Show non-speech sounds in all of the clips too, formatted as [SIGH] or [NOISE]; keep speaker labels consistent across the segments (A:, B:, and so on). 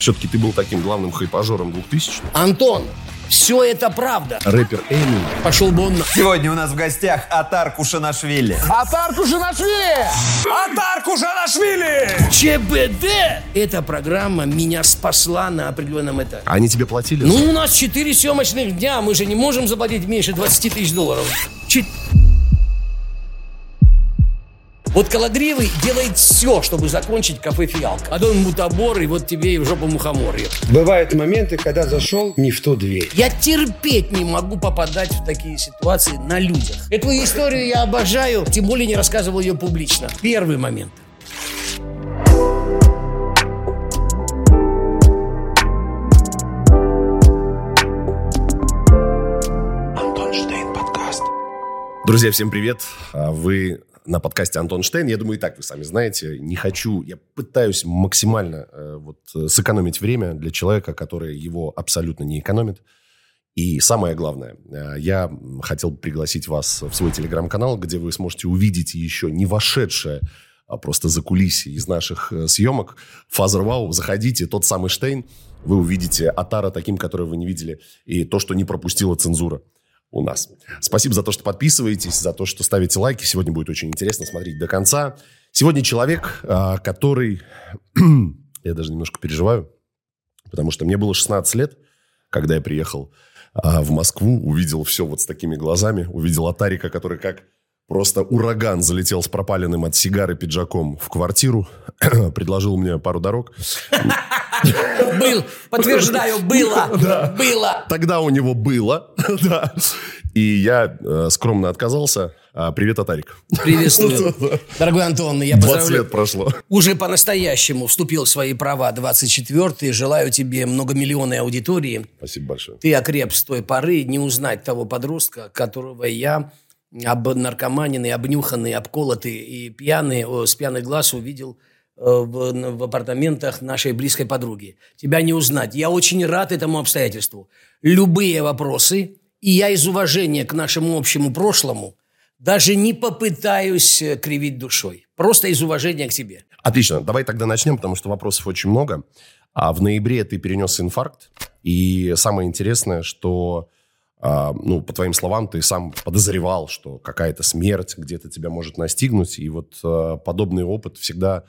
A: Все-таки ты был таким главным хайпажором 2000
B: Антон, все это правда.
A: Рэпер Эмин.
B: Пошел бы он на...
C: Сегодня у нас в гостях Атар Кушанашвили.
B: Атар Кушанашвили!
C: Атар Кушанашвили!
B: ЧБД! Эта программа меня спасла на определенном этапе.
A: Они тебе платили?
B: Ну, у нас 4 съемочных дня, мы же не можем заплатить меньше 20 тысяч долларов. Чуть... Вот Калагривый делает все, чтобы закончить кафе «Фиалка». А то он мутабор, и вот тебе и в жопу мухомор.
D: Бывают моменты, когда зашел не в ту дверь.
B: Я терпеть не могу попадать в такие ситуации на людях. Эту историю я обожаю, тем более не рассказывал ее публично. Первый момент.
A: Друзья, всем привет. А Вы на подкасте Антон Штейн. Я думаю, и так вы сами знаете. Не хочу, я пытаюсь максимально э, вот э, сэкономить время для человека, который его абсолютно не экономит. И самое главное, э, я хотел пригласить вас в свой телеграм-канал, где вы сможете увидеть еще не вошедшее а просто закулисье из наших э, съемок. Father Wow, заходите, тот самый Штейн, вы увидите Отара таким, который вы не видели, и то, что не пропустила цензура у нас. Спасибо за то, что подписываетесь, за то, что ставите лайки. Сегодня будет очень интересно смотреть до конца. Сегодня человек, а, который... [CLEARS THROAT] я даже немножко переживаю, потому что мне было 16 лет, когда я приехал а, в Москву, увидел все вот с такими глазами, увидел Атарика, который как просто ураган залетел с пропаленным от сигары пиджаком в квартиру, [CLEARS THROAT] предложил мне пару дорог.
B: Был, подтверждаю, было, [LAUGHS] было.
A: Тогда у него было, [LAUGHS] да. И я э, скромно отказался. А, привет, Атарик.
B: Приветствую. [LAUGHS] Дорогой Антон, я
A: 20
B: поздравляю.
A: лет прошло.
B: Уже по-настоящему вступил в свои права 24-й. Желаю тебе многомиллионной аудитории.
A: Спасибо большое.
B: Ты окреп с той поры не узнать того подростка, которого я обнаркоманенный, обнюханный, обколотый и пьяный, о, с пьяных глаз увидел э, в, в апартаментах нашей близкой подруги. Тебя не узнать. Я очень рад этому обстоятельству. Любые вопросы, и я из уважения к нашему общему прошлому даже не попытаюсь э, кривить душой. Просто из уважения к тебе.
A: Отлично, давай тогда начнем, потому что вопросов очень много. А в ноябре ты перенес инфаркт, и самое интересное, что, ну, по твоим словам, ты сам подозревал, что какая-то смерть где-то тебя может настигнуть, и вот а, подобный опыт всегда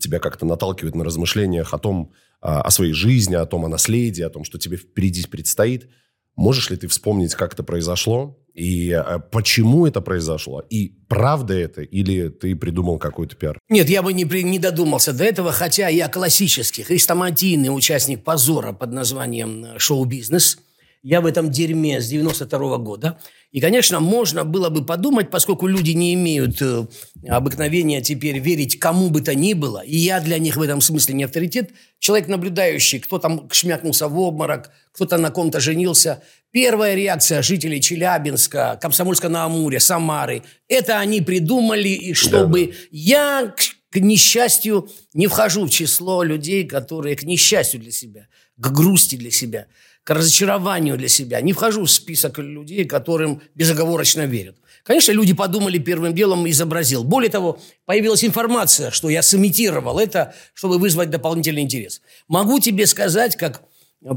A: тебя как-то наталкивает на размышлениях о том, а, о своей жизни, о том, о наследии, о том, что тебе впереди предстоит. Можешь ли ты вспомнить, как это произошло, и а, почему это произошло, и правда это, или ты придумал какой-то пиар?
B: Нет, я бы не, при- не додумался до этого, хотя я классический, хрестоматийный участник позора под названием э, «Шоу-бизнес». Я в этом дерьме с 92 года. И, конечно, можно было бы подумать, поскольку люди не имеют э, обыкновения теперь верить кому бы то ни было, и я для них в этом смысле не авторитет, человек наблюдающий, кто там шмякнулся в обморок, кто-то на ком-то женился. Первая реакция жителей Челябинска, Комсомольска-на-Амуре, Самары, это они придумали, и чтобы я, к, к несчастью, не вхожу в число людей, которые к несчастью для себя, к грусти для себя, к разочарованию для себя. Не вхожу в список людей, которым безоговорочно верят. Конечно, люди подумали первым делом, изобразил. Более того, появилась информация, что я сымитировал это, чтобы вызвать дополнительный интерес. Могу тебе сказать, как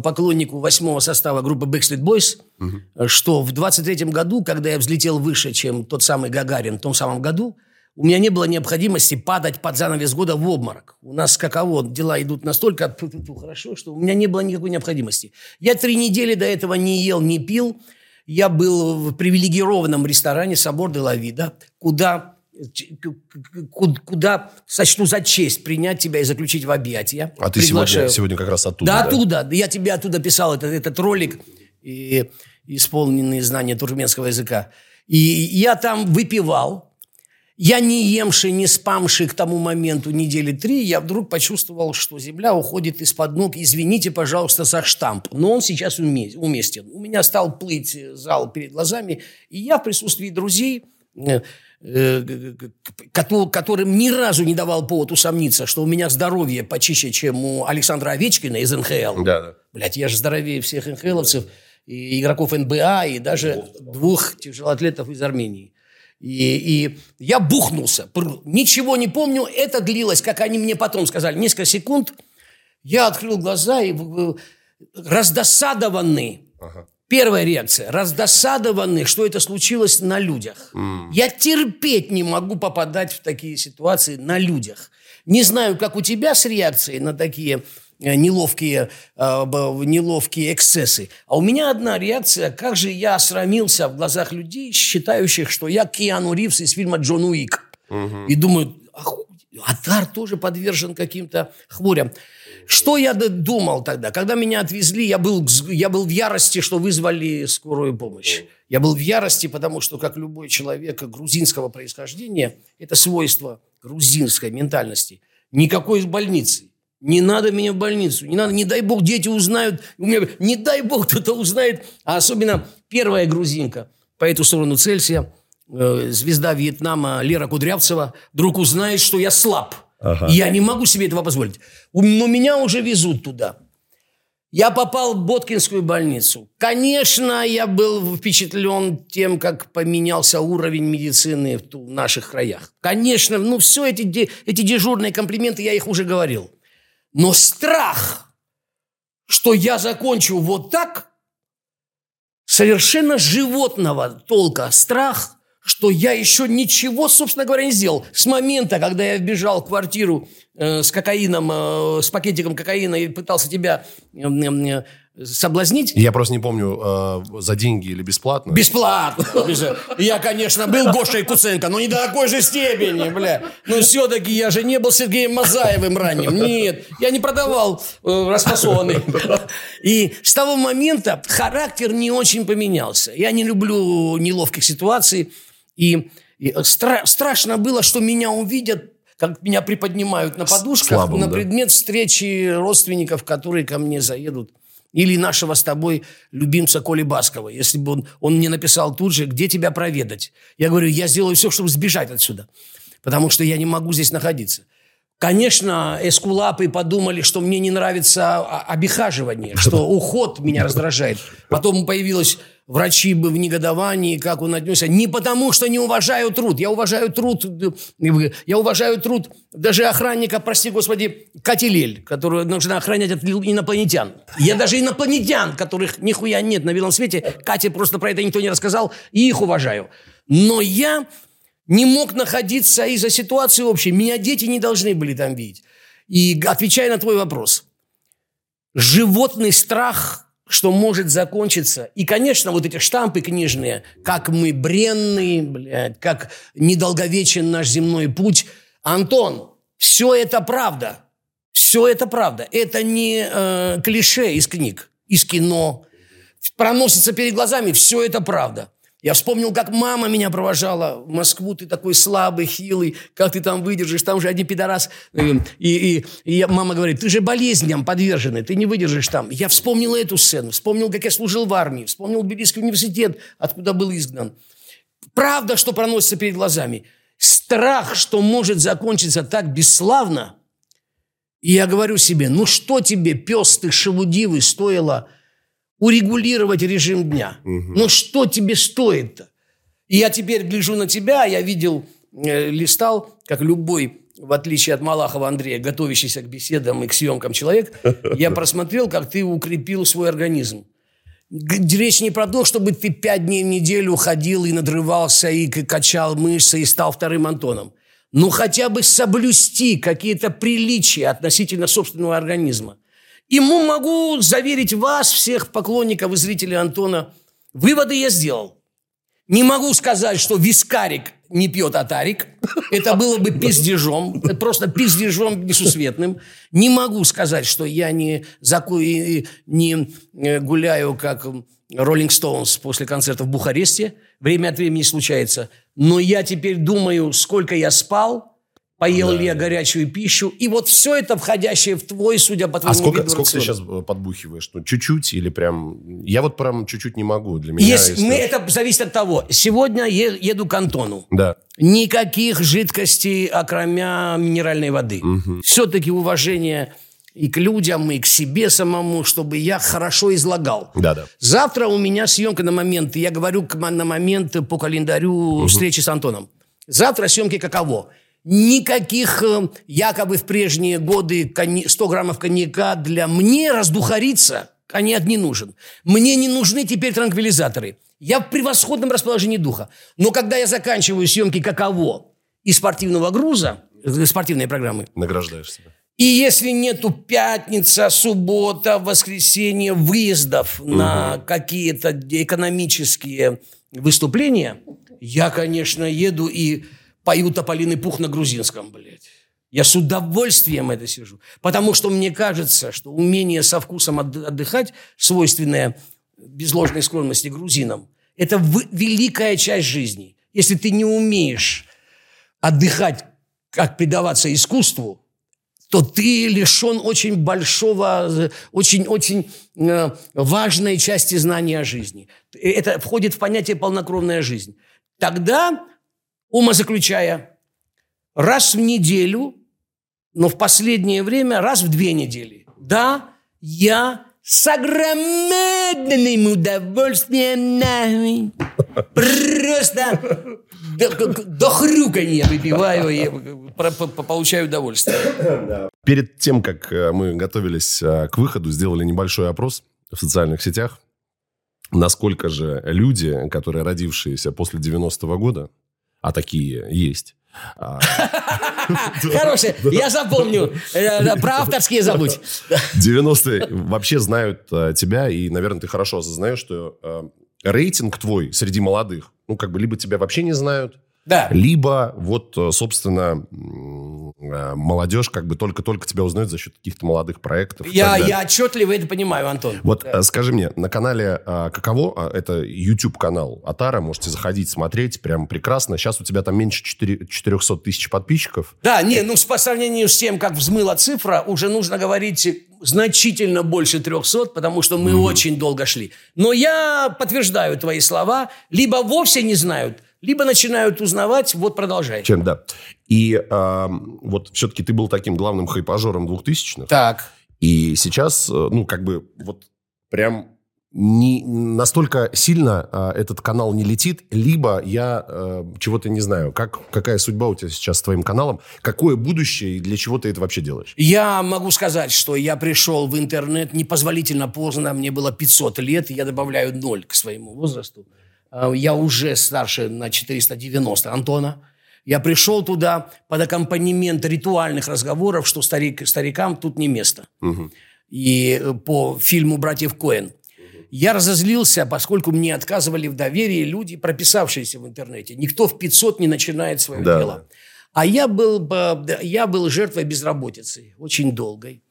B: поклоннику восьмого состава группы Backstreet Boys, что в 23 году, когда я взлетел выше, чем тот самый Гагарин в том самом году, у меня не было необходимости падать под занавес года в обморок. У нас каково, дела идут настолько хорошо, что у меня не было никакой необходимости. Я три недели до этого не ел, не пил. Я был в привилегированном ресторане «Собор де ла Вида», куда, ку- куда сочту за честь принять тебя и заключить в объятия.
A: А ты сегодня,
B: Приглашаю.
A: сегодня как раз оттуда,
B: Да,
A: да?
B: оттуда. Я тебе оттуда писал этот, этот ролик, и, исполненный знания туркменского языка. И я там выпивал. Я не емший, не спамший к тому моменту недели три, я вдруг почувствовал, что земля уходит из-под ног. Извините, пожалуйста, за штамп, но он сейчас уме- уместен. У меня стал плыть зал перед глазами, и я в присутствии друзей, э, э, которым ни разу не давал повод усомниться, что у меня здоровье почище, чем у Александра Овечкина из НХЛ.
A: Да, да.
B: Блять, я же здоровее всех НХЛовцев, и игроков НБА, и даже двух тяжелоатлетов из Армении. И, и я бухнулся. Ничего не помню. Это длилось, как они мне потом сказали, несколько секунд. Я открыл глаза и раздосадованный. Первая реакция. Раздосадованный, что это случилось на людях. Я терпеть не могу попадать в такие ситуации на людях. Не знаю, как у тебя с реакцией на такие неловкие, э, неловкие эксцессы. А у меня одна реакция, как же я осрамился в глазах людей, считающих, что я Киану Ривз из фильма «Джон Уик». И думаю, «Оху- Атар тоже подвержен каким-то хворям. Что я думал тогда? Когда меня отвезли, я был, я был в ярости, что вызвали скорую помощь. Я был в ярости, потому что, как любой человек грузинского происхождения, это свойство грузинской ментальности. Никакой больницы. Не надо меня в больницу. Не надо, не дай бог, дети узнают. У меня, не дай бог, кто-то узнает. А особенно первая грузинка по эту сторону Цельсия, э, звезда Вьетнама Лера Кудрявцева, вдруг узнает, что я слаб.
A: Ага.
B: Я не могу себе этого позволить. Но меня уже везут туда. Я попал в Боткинскую больницу. Конечно, я был впечатлен тем, как поменялся уровень медицины в наших краях. Конечно, ну все эти, эти дежурные комплименты, я их уже говорил. Но страх, что я закончу вот так, совершенно животного толка страх, что я еще ничего, собственно говоря, не сделал. С момента, когда я вбежал в квартиру с кокаином, э, с пакетиком кокаина и пытался тебя э, э, соблазнить,
A: Я просто не помню, э, за деньги или бесплатно.
B: Бесплатно. Я, конечно, был Гошей Куценко, но не до такой же степени, бля. Но все-таки я же не был Сергеем Мазаевым ранним. Нет, я не продавал э, распасованный. И с того момента характер не очень поменялся. Я не люблю неловких ситуаций. И, и стра- страшно было, что меня увидят как меня приподнимают на подушках
A: слабым,
B: на
A: да.
B: предмет встречи родственников, которые ко мне заедут. Или нашего с тобой любимца Коли Баскова. Если бы он, он мне написал тут же, где тебя проведать. Я говорю, я сделаю все, чтобы сбежать отсюда. Потому что я не могу здесь находиться. Конечно, эскулапы подумали, что мне не нравится обихаживание, что [LAUGHS] уход меня раздражает. Потом появилось врачи бы в негодовании, как он отнесся. Не потому, что не уважаю труд. Я уважаю труд, э, я уважаю труд даже охранника, прости господи, Катилель, которую нужно охранять от инопланетян. Я даже инопланетян, которых нихуя нет на белом свете, Кате просто про это никто не рассказал, и их уважаю. Но я не мог находиться из-за ситуации общей. Меня дети не должны были там видеть. И отвечая на твой вопрос, животный страх, что может закончиться. И, конечно, вот эти штампы книжные, как мы бренные, блядь, как недолговечен наш земной путь. Антон, все это правда. Все это правда. Это не э, клише из книг, из кино. Проносится перед глазами, все это правда. Я вспомнил, как мама меня провожала в Москву. Ты такой слабый, хилый, как ты там выдержишь? Там же один пидорас. Э, И, и, и мама говорит, ты же болезням подверженный, ты не выдержишь там. Я вспомнил эту сцену, вспомнил, как я служил в армии, вспомнил Тбилисский университет, откуда был изгнан. Правда, что проносится перед глазами. Страх, что может закончиться так бесславно. И я говорю себе, ну что тебе, пес ты шелудивый, стоило урегулировать режим дня? Ну что тебе стоит-то? И я теперь гляжу на тебя, я видел, э, листал, как любой, в отличие от Малахова Андрея, готовящийся к беседам и к съемкам человек, [LAUGHS] я просмотрел, как ты укрепил свой организм. Речь не про то, чтобы ты пять дней в неделю ходил и надрывался, и качал мышцы, и стал вторым Антоном. Ну, хотя бы соблюсти какие-то приличия относительно собственного организма. И могу заверить вас, всех поклонников и зрителей Антона, выводы я сделал. Не могу сказать, что вискарик не пьет атарик. Это было бы пиздежом, просто пиздежом несусветным. Не могу сказать, что я не, заку... не э, гуляю, как Роллинг Стоунс после концерта в Бухаресте. Время от времени случается. Но я теперь думаю, сколько я спал, поел ли я горячую пищу. И вот все это входящее в твой, судя по твоему
A: А сколько,
B: виду
A: сколько ты сейчас подбухиваешь? Ну, чуть-чуть или прям... Я вот прям чуть-чуть не могу. Для меня...
B: Есть-
A: если-
B: мы- это зависит от того. Сегодня е- еду к Антону.
A: Да.
B: Никаких жидкостей, окромя минеральной воды. Все-таки уважение и к людям, и к себе самому, чтобы я хорошо излагал.
A: Да-да.
B: Завтра у меня съемка на момент, я говорю на момент по календарю встречи с Антоном. Завтра съемки каково? Никаких э, якобы в прежние годы 100 граммов коньяка для мне раздухариться коньяк не нужен. Мне не нужны теперь транквилизаторы. Я в превосходном расположении духа. Но когда я заканчиваю съемки «Каково» и спортивного груза, э, спортивной программы,
A: Награждаешь себя.
B: и если нету пятница, суббота, воскресенье выездов на какие-то экономические выступления, я, конечно, еду и пою тополиный пух на грузинском, блядь. Я с удовольствием это сижу. Потому что мне кажется, что умение со вкусом отды- отдыхать, свойственное без ложной скромности грузинам, это великая часть жизни. Если ты не умеешь отдыхать, как предаваться искусству, то ты лишен очень большого, очень-очень э, важной части знания о жизни. Это входит в понятие полнокровная жизнь. Тогда, умозаключая, раз в неделю, но в последнее время раз в две недели, да, я с огромным удовольствием нахуй, просто до, до хрюканья выпиваю и получаю удовольствие.
A: Перед тем, как э, мы готовились э, к выходу, сделали небольшой опрос в социальных сетях. Насколько же люди, которые родившиеся после 90-го года, а такие есть, а, [LAUGHS]
B: Хорошие, я запомню. Э, Про авторские забудь.
A: 90-е вообще знают э, тебя, и, наверное, ты хорошо осознаешь, что э, рейтинг твой среди молодых, ну, как бы, либо тебя вообще не знают,
B: Да.
A: либо вот, собственно, молодежь как бы только-только тебя узнает за счет каких-то молодых проектов.
B: Я, я отчетливо это понимаю, Антон.
A: Вот э, скажи мне, на канале э, Каково, это YouTube-канал Атара, можете заходить, смотреть, прям прекрасно. Сейчас у тебя там меньше 4 400 тысяч подписчиков.
B: Да, не, ну по сравнению с тем, как взмыла цифра, уже нужно говорить значительно больше 300, потому что мы очень долго шли. Но я подтверждаю твои слова. Либо вовсе не знают, либо начинают узнавать. Вот продолжай.
A: Чем, да. И э, вот все-таки ты был таким главным хайпажором 2000-х.
B: Так.
A: И сейчас, э, ну, как бы, вот прям не, настолько сильно э, этот канал не летит, либо я э, чего-то не знаю. Как, какая судьба у тебя сейчас с твоим каналом? Какое будущее и для чего ты это вообще делаешь?
B: Я могу сказать, что я пришел в интернет непозволительно поздно, мне было 500 лет, и я добавляю ноль к своему возрасту. А, Я уже старше на 490 Антона. Я пришел туда под аккомпанемент ритуальных разговоров, что старик, старикам тут не место. И э, по фильму «Братьев Коэн». Я разозлился, поскольку мне отказывали в доверии люди, прописавшиеся в интернете. Никто в 500 не начинает свое
A: Да.
B: дело. А я был, бы- я был жертвой безработицы, очень долгой.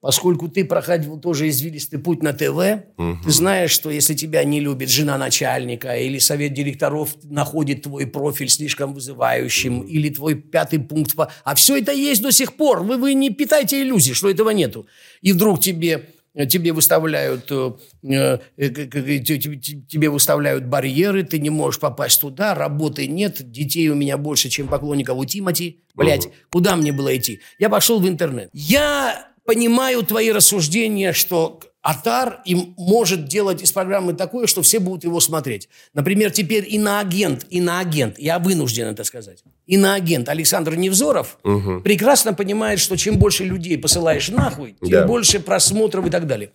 B: Поскольку ты проходил тоже извилистый путь на ТВ, ты знаешь, что если тебя не любит жена начальника или совет директоров находит твой профиль слишком вызывающим, или твой пятый пункт... по- А все это есть до сих пор. Вы, вы не питайте иллюзий, что этого нету. И вдруг тебе тебе выставляют, э, э, тебе выставляют барьеры, ты не можешь попасть туда, работы нет, детей у меня больше, чем поклонников у Тимати. Блять, куда мне было идти? Я пошел в интернет. Я понимаю твои рассуждения, что Атар им может делать из программы такое, что все будут его смотреть. Например, теперь иноагент, иноагент, я вынужден это сказать, иноагент Александр Невзоров прекрасно понимает, что чем больше людей посылаешь нахуй, тем
A: Да.
B: больше просмотров и так далее.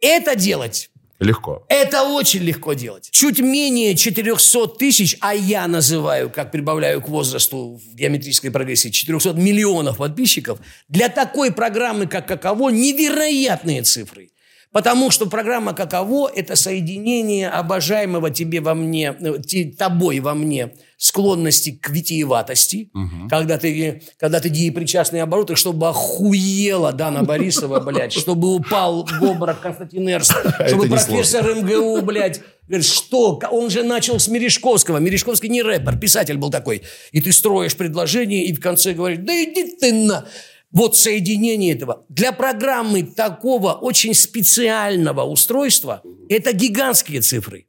B: Это делать
A: Легко.
B: это очень легко делать. Чуть менее 400 тысяч, а я называю, как прибавляю к возрасту в геометрической прогрессии, 400 миллионов подписчиков, для такой программы, как «Каково», невероятные цифры. Потому что программа «Каково» – это соединение обожаемого тебе во мне, э, тобой во мне склонности к витиеватости, когда ты, когда ты деепричастные обороты, чтобы охуела Дана Борисова, блядь, чтобы упал в обморок Константин Эрст, [LAUGHS] чтобы
A: не
B: профессор МГУ, блядь, говорит, что? Он же начал с Мережковского. Мережковский не рэпер, писатель был такой. И ты строишь предложение, и в конце говоришь, да иди ты на... Вот соединение этого. Для программы такого очень специального устройства это гигантские цифры.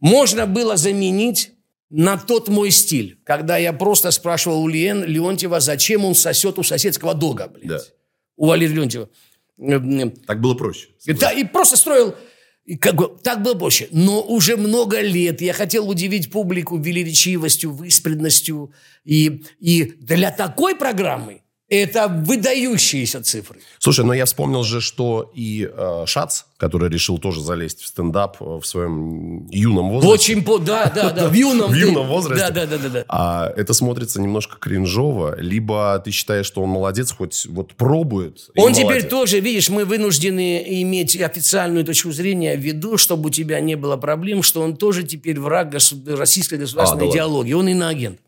B: Можно было заменить на тот мой стиль, когда я просто спрашивал у Лен, Леонтьева, зачем он сосет у соседского дога, блядь.
A: Да.
B: У Валерия Леонтьева. Э, э,
A: Так было проще.
B: да, и просто строил И как бы, так было проще. Но уже много лет я хотел удивить публику велеречивостью, выспредностью. И, и для такой программы это выдающиеся цифры.
A: Слушай, но я вспомнил же, что и э, Шац, который решил тоже залезть в стендап э, в своем юном возрасте.
B: Очень, по, да, да, да, в юном. [LAUGHS]
A: В юном возрасте.
B: Да, да, да, да, да.
A: А это смотрится немножко кринжово, либо ты считаешь, что он молодец, хоть вот пробует.
B: Он теперь
A: молодец.
B: тоже, видишь, мы вынуждены иметь официальную точку зрения в виду, чтобы у тебя не было проблем, что он тоже теперь враг госу- российской государственной
A: А, да
B: идеологии. Он иноагент.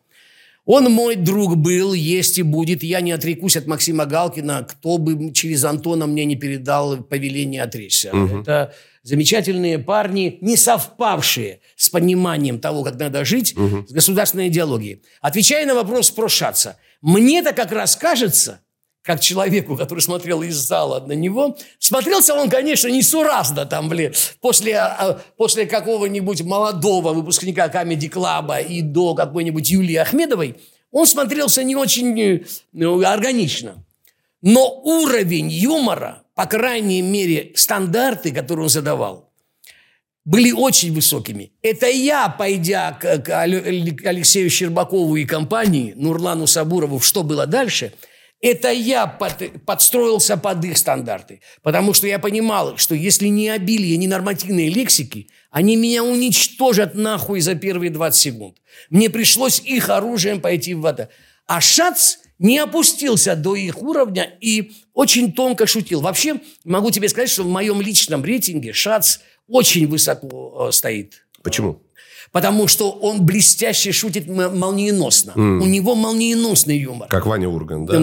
B: Он мой друг был, есть и будет. Я не отрекусь от Максима Галкина, кто бы через Антона мне не передал повеление отречься. Это замечательные парни, не совпавшие с пониманием того, как надо жить, с государственной идеологией. Отвечая на вопрос про Шаца, мне-то как раз кажется, как человеку, который смотрел из зала на него, смотрелся он, конечно, несуразно там, блин, после, а, после какого-нибудь молодого выпускника Камеди Клаба и до какой-нибудь Юлии Ахмедовой, он смотрелся не очень э, органично. Но уровень юмора, по крайней мере, стандарты, которые он задавал, были очень высокими. Это я, пойдя к, Алексею Щербакову и компании, Нурлану Сабурову, «Что было дальше?», это я под- подстроился под их стандарты. Потому что я понимал, что если не обилие ненормативной лексики, они меня уничтожат нахуй за первые 20 секунд. Мне пришлось их оружием пойти в это. А Шац не опустился до их уровня и очень тонко шутил. Вообще, могу тебе сказать, что в моем личном рейтинге Шац очень высоко э, стоит.
A: Почему?
B: Потому что он блестяще шутит молниеносно. У него молниеносный юмор.
A: Как Ваня Урган, да?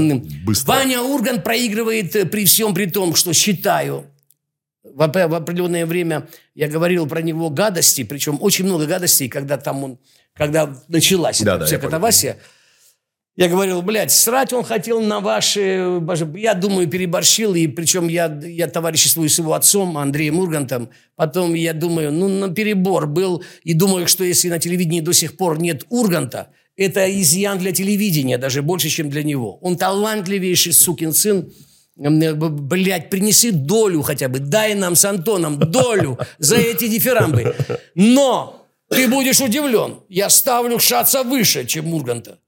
A: Быстро.
B: Ваня Урган проигрывает э, при всем при том, что считаю, в, оп- в определенное время я говорил про него гадости, причем очень много гадостей, когда там он, когда началась
A: Да,
B: эта
A: да,
B: вся
A: я понял.
B: Я говорил, блядь, срать он хотел на ваши... боже, Я думаю, переборщил, и причем я, я товариществую с его отцом, Андреем Ургантом. Потом я думаю, ну, на перебор был. И думаю, что если на телевидении до сих пор нет Урганта, это изъян для телевидения, даже больше, чем для него. Он талантливейший сукин сын. Блять, принеси долю хотя бы, дай нам с Антоном долю за эти дифирамбы. Но ты будешь удивлен, я ставлю Шаца выше, чем Урганта.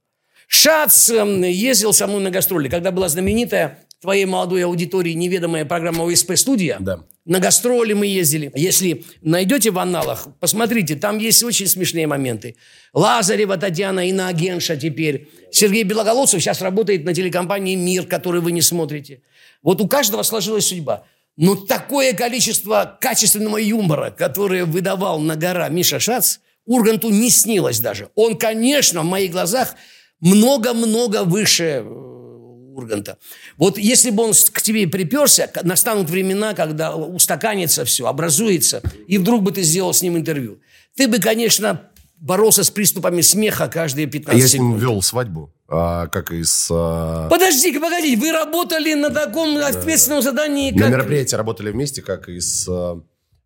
B: Шац эм, ездил со мной на гастроли, когда была знаменитая твоей молодой аудитории неведомая программа ОСП-студия.
A: Да.
B: На гастроли мы ездили. Если найдете в аналах, посмотрите, там есть очень смешные моменты. Лазарева Татьяна, иноагентша теперь. Сергей Белоголовцев сейчас работает на телекомпании «Мир», который вы не смотрите. Вот у каждого сложилась судьба. Но такое количество качественного юмора, которое выдавал на гора Миша Шац, Урганту не снилось даже. Он, конечно, в моих глазах много-много выше э, Урганта. Вот если бы он к тебе приперся, настанут времена, когда устаканится все, образуется, и вдруг бы ты сделал с ним интервью. Ты бы, конечно, боролся с приступами смеха каждые 15
A: Я с ним
B: секунд.
A: вел свадьбу, а, как и с... а,
B: Подожди-ка, погоди, вы работали на таком ответственном задании,
A: На
B: как...
A: мероприятии работали вместе, как и с а, а,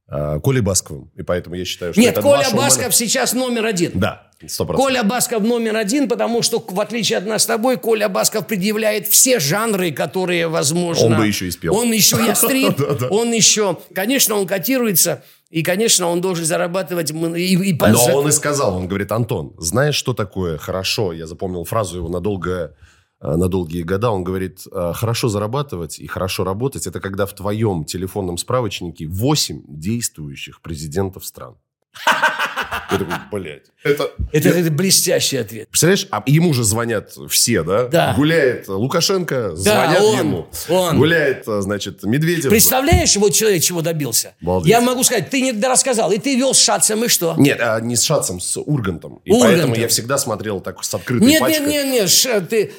A: Колей Басковым. И поэтому я считаю, что
B: Нет,
A: это
B: Коля
A: шоумена.
B: Басков сейчас номер один.
A: Да, сто процентов.
B: Коля Басков номер один, потому что, в отличие от нас с тобой, Коля Басков предъявляет все жанры, которые возможно.
A: Он бы еще и спел.
B: Он еще и острит, [LAUGHS] он еще... Конечно, он котируется, и, конечно, он должен зарабатывать... И, и
A: Но он и сказал, он говорит, Антон, знаешь, что такое хорошо? Я запомнил фразу его на, долгое, э, на долгие года. Он говорит, «Э, хорошо зарабатывать и хорошо работать, это когда в твоем телефонном справочнике 8 действующих президентов стран. Я такой, блядь. Это...
B: Это, это блестящий ответ.
A: Представляешь, а ему же звонят все, да?
B: Да.
A: Гуляет Лукашенко, звонят
B: он,
A: ему.
B: он.
A: Гуляет, э, значит, Медведев.
B: Представляешь, вот человек чего добился?
A: Обалдеть.
B: Я могу сказать, ты не рассказал, и ты вел с Шацем, и что?
A: Нет, а не с Шацем, с Ургантом. И
B: Ургантом.
A: поэтому я всегда смотрел так с открытой
B: Нет,
A: пачкой.
B: нет, нет, нет, Ша- ты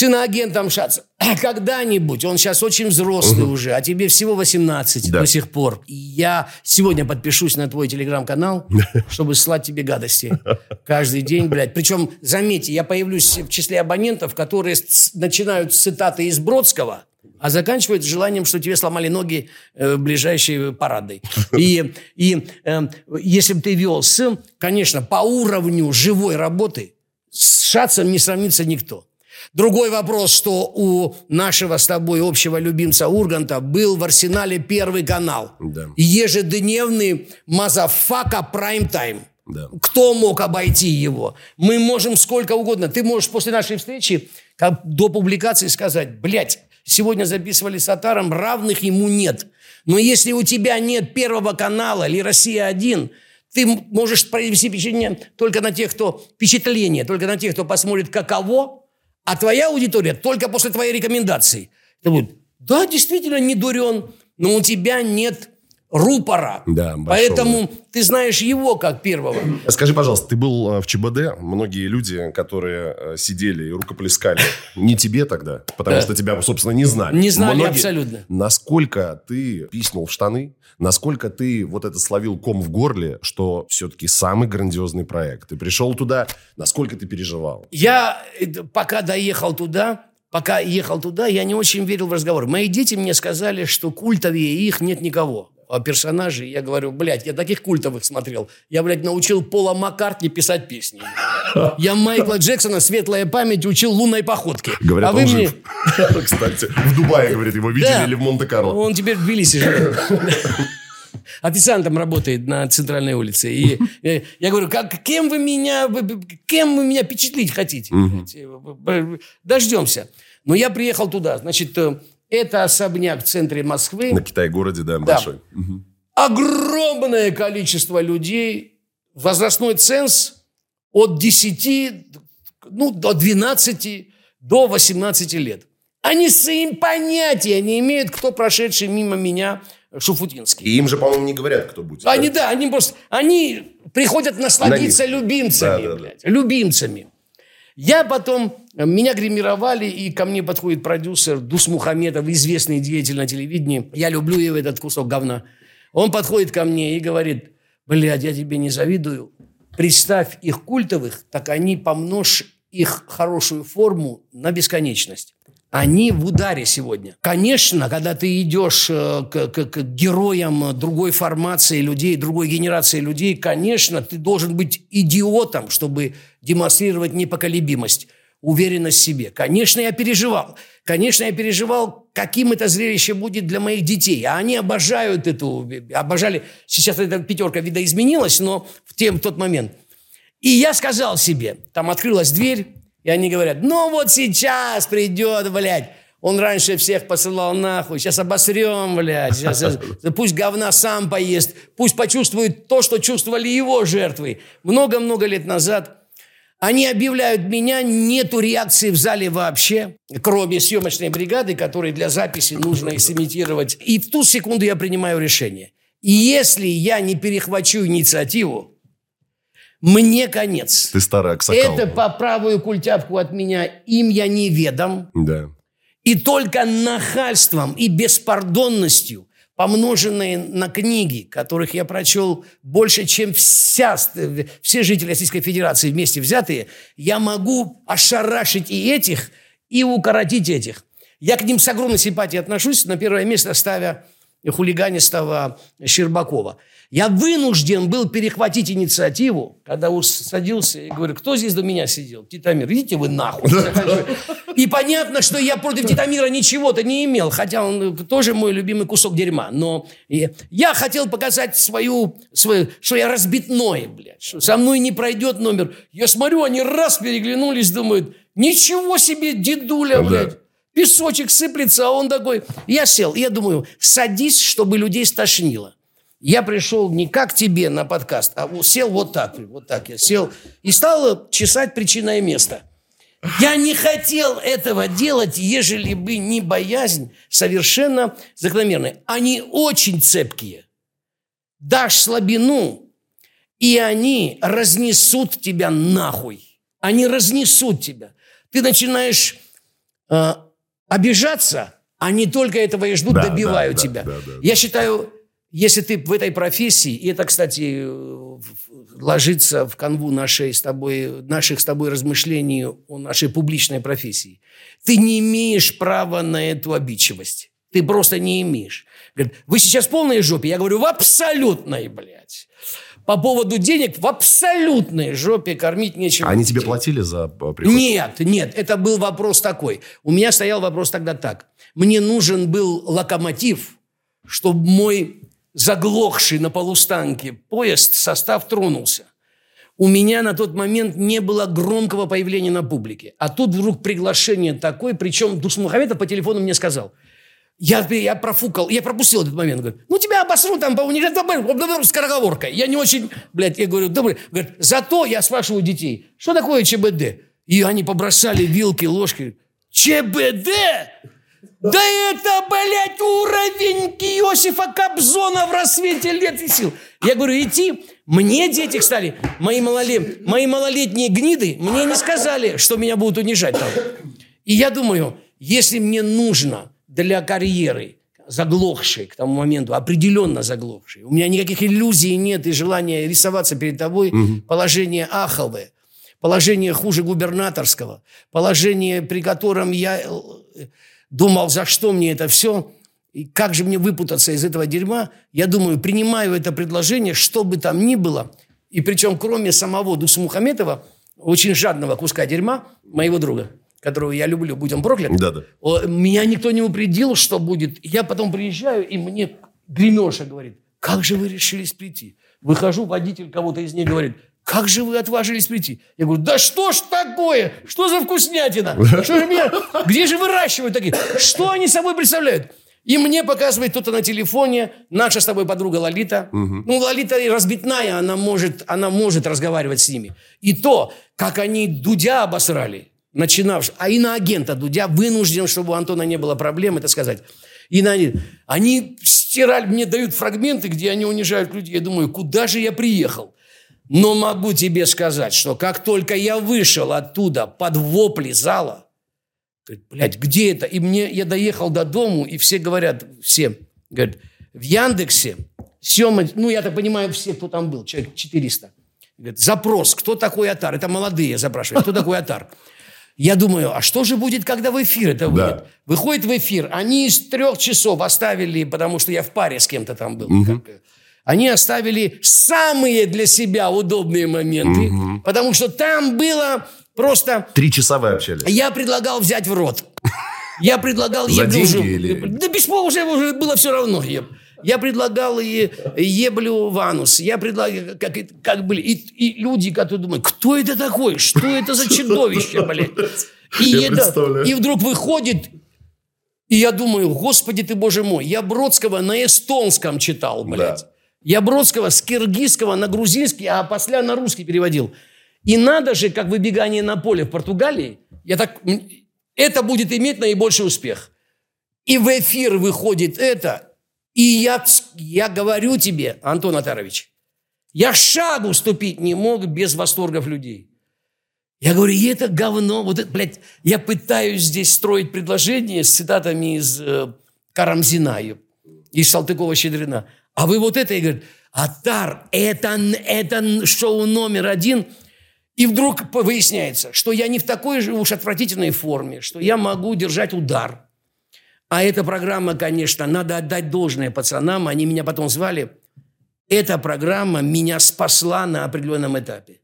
B: иноагентом Шац. [CLEARS THROAT] Когда-нибудь, он сейчас очень взрослый уже, а тебе всего 18
A: Да.
B: до сих пор. Я сегодня подпишусь на твой телеграм-канал, [LAUGHS] чтобы слать тебе гадости. Каждый день, блядь. Причем, заметьте, я появлюсь в числе абонентов, которые начинают с цитаты из Бродского, а заканчивают желанием, что тебе сломали ноги э, ближайшей парадной. [LAUGHS] И, и э, если бы ты вел с, конечно, по уровню живой работы, с Шацем не сравнится никто. Другой вопрос, что у нашего с тобой общего любимца Урганта был в арсенале первый канал.
A: Да.
B: Ежедневный motherfucka прайм-тайм.
A: Да.
B: Кто мог обойти его? Мы можем сколько угодно. Ты можешь после нашей встречи как до публикации сказать, блядь, сегодня записывали с Отаром, равных ему нет. Но если у тебя нет первого канала или «Россия-1», ты можешь произвести впечатление только на тех, кто впечатление, только на тех, кто посмотрит каково, а твоя аудитория только после твоей рекомендации. Это будет, да, действительно не дурен, но у тебя нет рупора.
A: Да, большого.
B: Поэтому ты знаешь его как первого.
A: Скажи, пожалуйста, ты был э, в ЧБД, многие люди, которые э, сидели и рукоплескали, не тебе тогда, потому
B: Да.
A: что тебя, собственно, не знали.
B: Не знали абсолютно.
A: Насколько ты писнул в штаны, насколько ты вот это словил ком в горле, что все-таки самый грандиозный проект. Ты пришел туда, насколько ты переживал?
B: Я э, пока доехал туда, пока ехал туда, я не очень верил в разговор. Мои дети мне сказали, что культовее их нет никого. Персонажей, я говорю, блядь, я таких культовых смотрел. Я, блядь, научил Пола Маккартни писать песни. [LAUGHS] Я Майкла Джексона, светлая память, учил лунной походке.
A: Говорят,
B: а вы
A: он
B: мне...
A: жив. [LAUGHS] Кстати, в Дубае, говорит, его видели
B: Да.
A: или в Монте-Карло.
B: Он теперь в Тбилиси живет. [LAUGHS] Официантом работает на центральной улице. И э, я говорю, как, кем вы меня, кем вы меня впечатлить хотите? Дождемся. Но я приехал туда. Значит, э, это особняк в центре Москвы.
A: На Китай-городе, да, большой. Мгм.
B: Огромное количество людей. Возрастной ценз от 10, ну, до 12, до 18 лет. Они своим понятия не имеют, кто прошедший мимо меня Шуфутинский.
A: И им же, по-моему, не говорят, кто будет.
B: Они,
A: да?
B: да, они просто, они приходят насладиться любимцами,
A: Да, да, да.
B: блядь, любимцами. Я потом, меня гримировали, и ко мне подходит продюсер Дус Мухаметов, известный деятель на телевидении. Я люблю его, этот кусок говна. Он подходит ко мне и говорит, блядь, я тебе не завидую. Представь их культовых, так они помножь их хорошую форму на бесконечность. Они в ударе сегодня. Конечно, когда ты идешь э, к, к- к героям другой формации людей, другой генерации людей, конечно, ты должен быть идиотом, чтобы демонстрировать непоколебимость, уверенность в себе. Конечно, я переживал. Конечно, я переживал, каким это зрелище будет для моих детей. А они обожают эту, обожали. Сейчас эта пятерка видоизменилась, но в, тем, в тот момент. И я сказал себе, там открылась дверь, и они говорят, ну вот сейчас придет, блядь. Он раньше всех посылал нахуй, сейчас обосрем, блядь. Сейчас, сейчас- пусть говна сам поест, пусть почувствует то, что чувствовали его жертвы. Много-много лет назад они объявляют меня, нету реакции в зале вообще, кроме съемочной бригады, которой для записи нужно сымитировать. И в ту секунду я принимаю решение. И если я не перехвачу инициативу, мне конец.
A: Ты старый аксакал.
B: Это по правую культяпку от меня им я неведом.
A: Да.
B: И только нахальством и беспардонностью, помноженные на книги, которых я прочел больше, чем вся, все жители Российской Федерации вместе взятые, я могу ошарашить и этих, и укоротить этих. Я к ним с огромной симпатией отношусь, на первое место ставя хулиганистого Щербакова. Я вынужден был перехватить инициативу, когда уж садился и говорю, кто здесь до меня сидел? Титамир, идите вы нахуй. И понятно, что я против Титамира ничего-то не имел, хотя он тоже мой любимый кусок дерьма. Но я хотел показать свою, свою, что я разбитной, блядь, что со мной не пройдет номер. Я смотрю, они раз переглянулись, думают, ничего себе, дедуля, блядь. Песочек сыплется, а он такой... Я сел, и я думаю, садись, чтобы людей стошнило. Я пришел не как тебе на подкаст, а сел вот так, вот так я сел и стал чесать причинное место. Я не хотел этого делать, ежели бы не боязнь совершенно закономерная. Они очень цепкие. Дашь слабину, и они разнесут тебя нахуй. Они разнесут тебя. Ты начинаешь э, обижаться, они только этого и ждут,
A: Да,
B: добивают
A: да, да,
B: тебя.
A: да, да,
B: Я считаю, если ты в этой профессии, и это, кстати, ложится в канву нашей с тобой, наших с тобой размышлений о нашей публичной профессии, ты не имеешь права на эту обидчивость. Ты просто не имеешь. Говорит, вы сейчас в полной жопе? Я говорю, в абсолютной, блядь. По поводу денег в абсолютной жопе кормить нечем.
A: Они тебе платили за э, приход?
B: Нет, нет, это был вопрос такой. У меня стоял вопрос тогда так. Мне нужен был локомотив, чтобы мой заглохший на полустанке поезд, состав тронулся. У меня на тот момент не было громкого появления на публике. А тут вдруг приглашение такое, причем Дусмухаметов по телефону мне сказал, я, я профукал, я пропустил этот момент. Говорит, ну тебя обосру там по университету, скороговоркой. Я не очень, блядь, я говорю, добрый. Говорит, зато я спрашиваю детей, что такое ЧБД? И они побросали вилки, ложки. ЧБД? Да это, блядь, уровень Иосифа Кобзона в рассвете лет и сил. Я говорю, идти. Мне дети стали, мои, малолет... мои малолетние гниды, мне не сказали, что меня будут унижать там. И я думаю, если мне нужно для карьеры, заглохшей к тому моменту, определенно заглохшей, у меня никаких иллюзий нет и желания рисоваться перед тобой, угу. положение аховое, положение хуже губернаторского, положение, при котором я э, думал, за что мне это все, и как же мне выпутаться из этого дерьма, я думаю, принимаю это предложение, что бы там ни было, и причем кроме самого Дуса Мухаметова, очень жадного куска дерьма, моего друга, которого я люблю, будь он проклят,
A: да -да.
B: меня никто не упредил, что будет. Я потом приезжаю, и мне гремеша говорит, как же вы решились прийти? Выхожу, водитель кого-то из них говорит, как же вы отважились прийти? Я говорю, да что ж такое? Что за вкуснятина? Что же меня, где же выращивают такие? Что они собой представляют? И мне показывает кто-то на телефоне наша с тобой подруга Лолита. Угу. Ну, Лолита разбитная, она может, она может разговаривать с ними. И то, как они Дудя обосрали, начинавший, а и на агента Дудя вынужден, чтобы у Антона не было проблем, это сказать. И на, они стирали, мне дают фрагменты, где они унижают людей. Я думаю, куда же я приехал? Но могу тебе сказать, что как только я вышел оттуда под вопли зала, говорит, блядь, где это? И мне, я доехал до дому, и все говорят, все, говорят, в Яндексе, Сема, ну, я так понимаю, все, кто там был, человек 400. Говорит, запрос, кто такой Атар? Это молодые запрашивают, кто такой Атар? Я думаю, а что же будет, когда в эфир это выйдет? Да. Выходит в эфир, они из трех часов оставили, потому что я в паре с кем-то там был. Угу. Как, они оставили самые для себя удобные моменты, угу. потому что там было просто...
A: Три часа вы общались.
B: Я предлагал взять в рот. [LAUGHS] Я предлагал...
A: За деньги или...
B: Да без уже, уже было все равно. Я предлагал и еблю ванус. Я предлагал, как, как были. И, и люди, которые думают, кто это такой? Что [LAUGHS] это за чудовище, блядь? И, это, и вдруг выходит, и я думаю, господи ты, боже мой, я Бродского на эстонском читал, блядь. Да. Я Бродского с киргизского на грузинский, а после на русский переводил. И надо же, как выбегание на поле в Португалии, я так, это будет иметь наибольший успех. И в эфир выходит это, и я, я говорю тебе, Антон Атарович, я шагу ступить не мог без восторгов людей. Я говорю, и это говно, вот это, блядь, я пытаюсь здесь строить предложение с цитатами из э, Карамзина, из Салтыкова-Щедрина. А вы вот это, и говорит, Атар, это, это шоу номер один. И вдруг выясняется, что я не в такой же уж отвратительной форме, что я могу держать удар. А эта программа, конечно, надо отдать должное пацанам, они меня потом звали. Эта программа меня спасла на определенном этапе.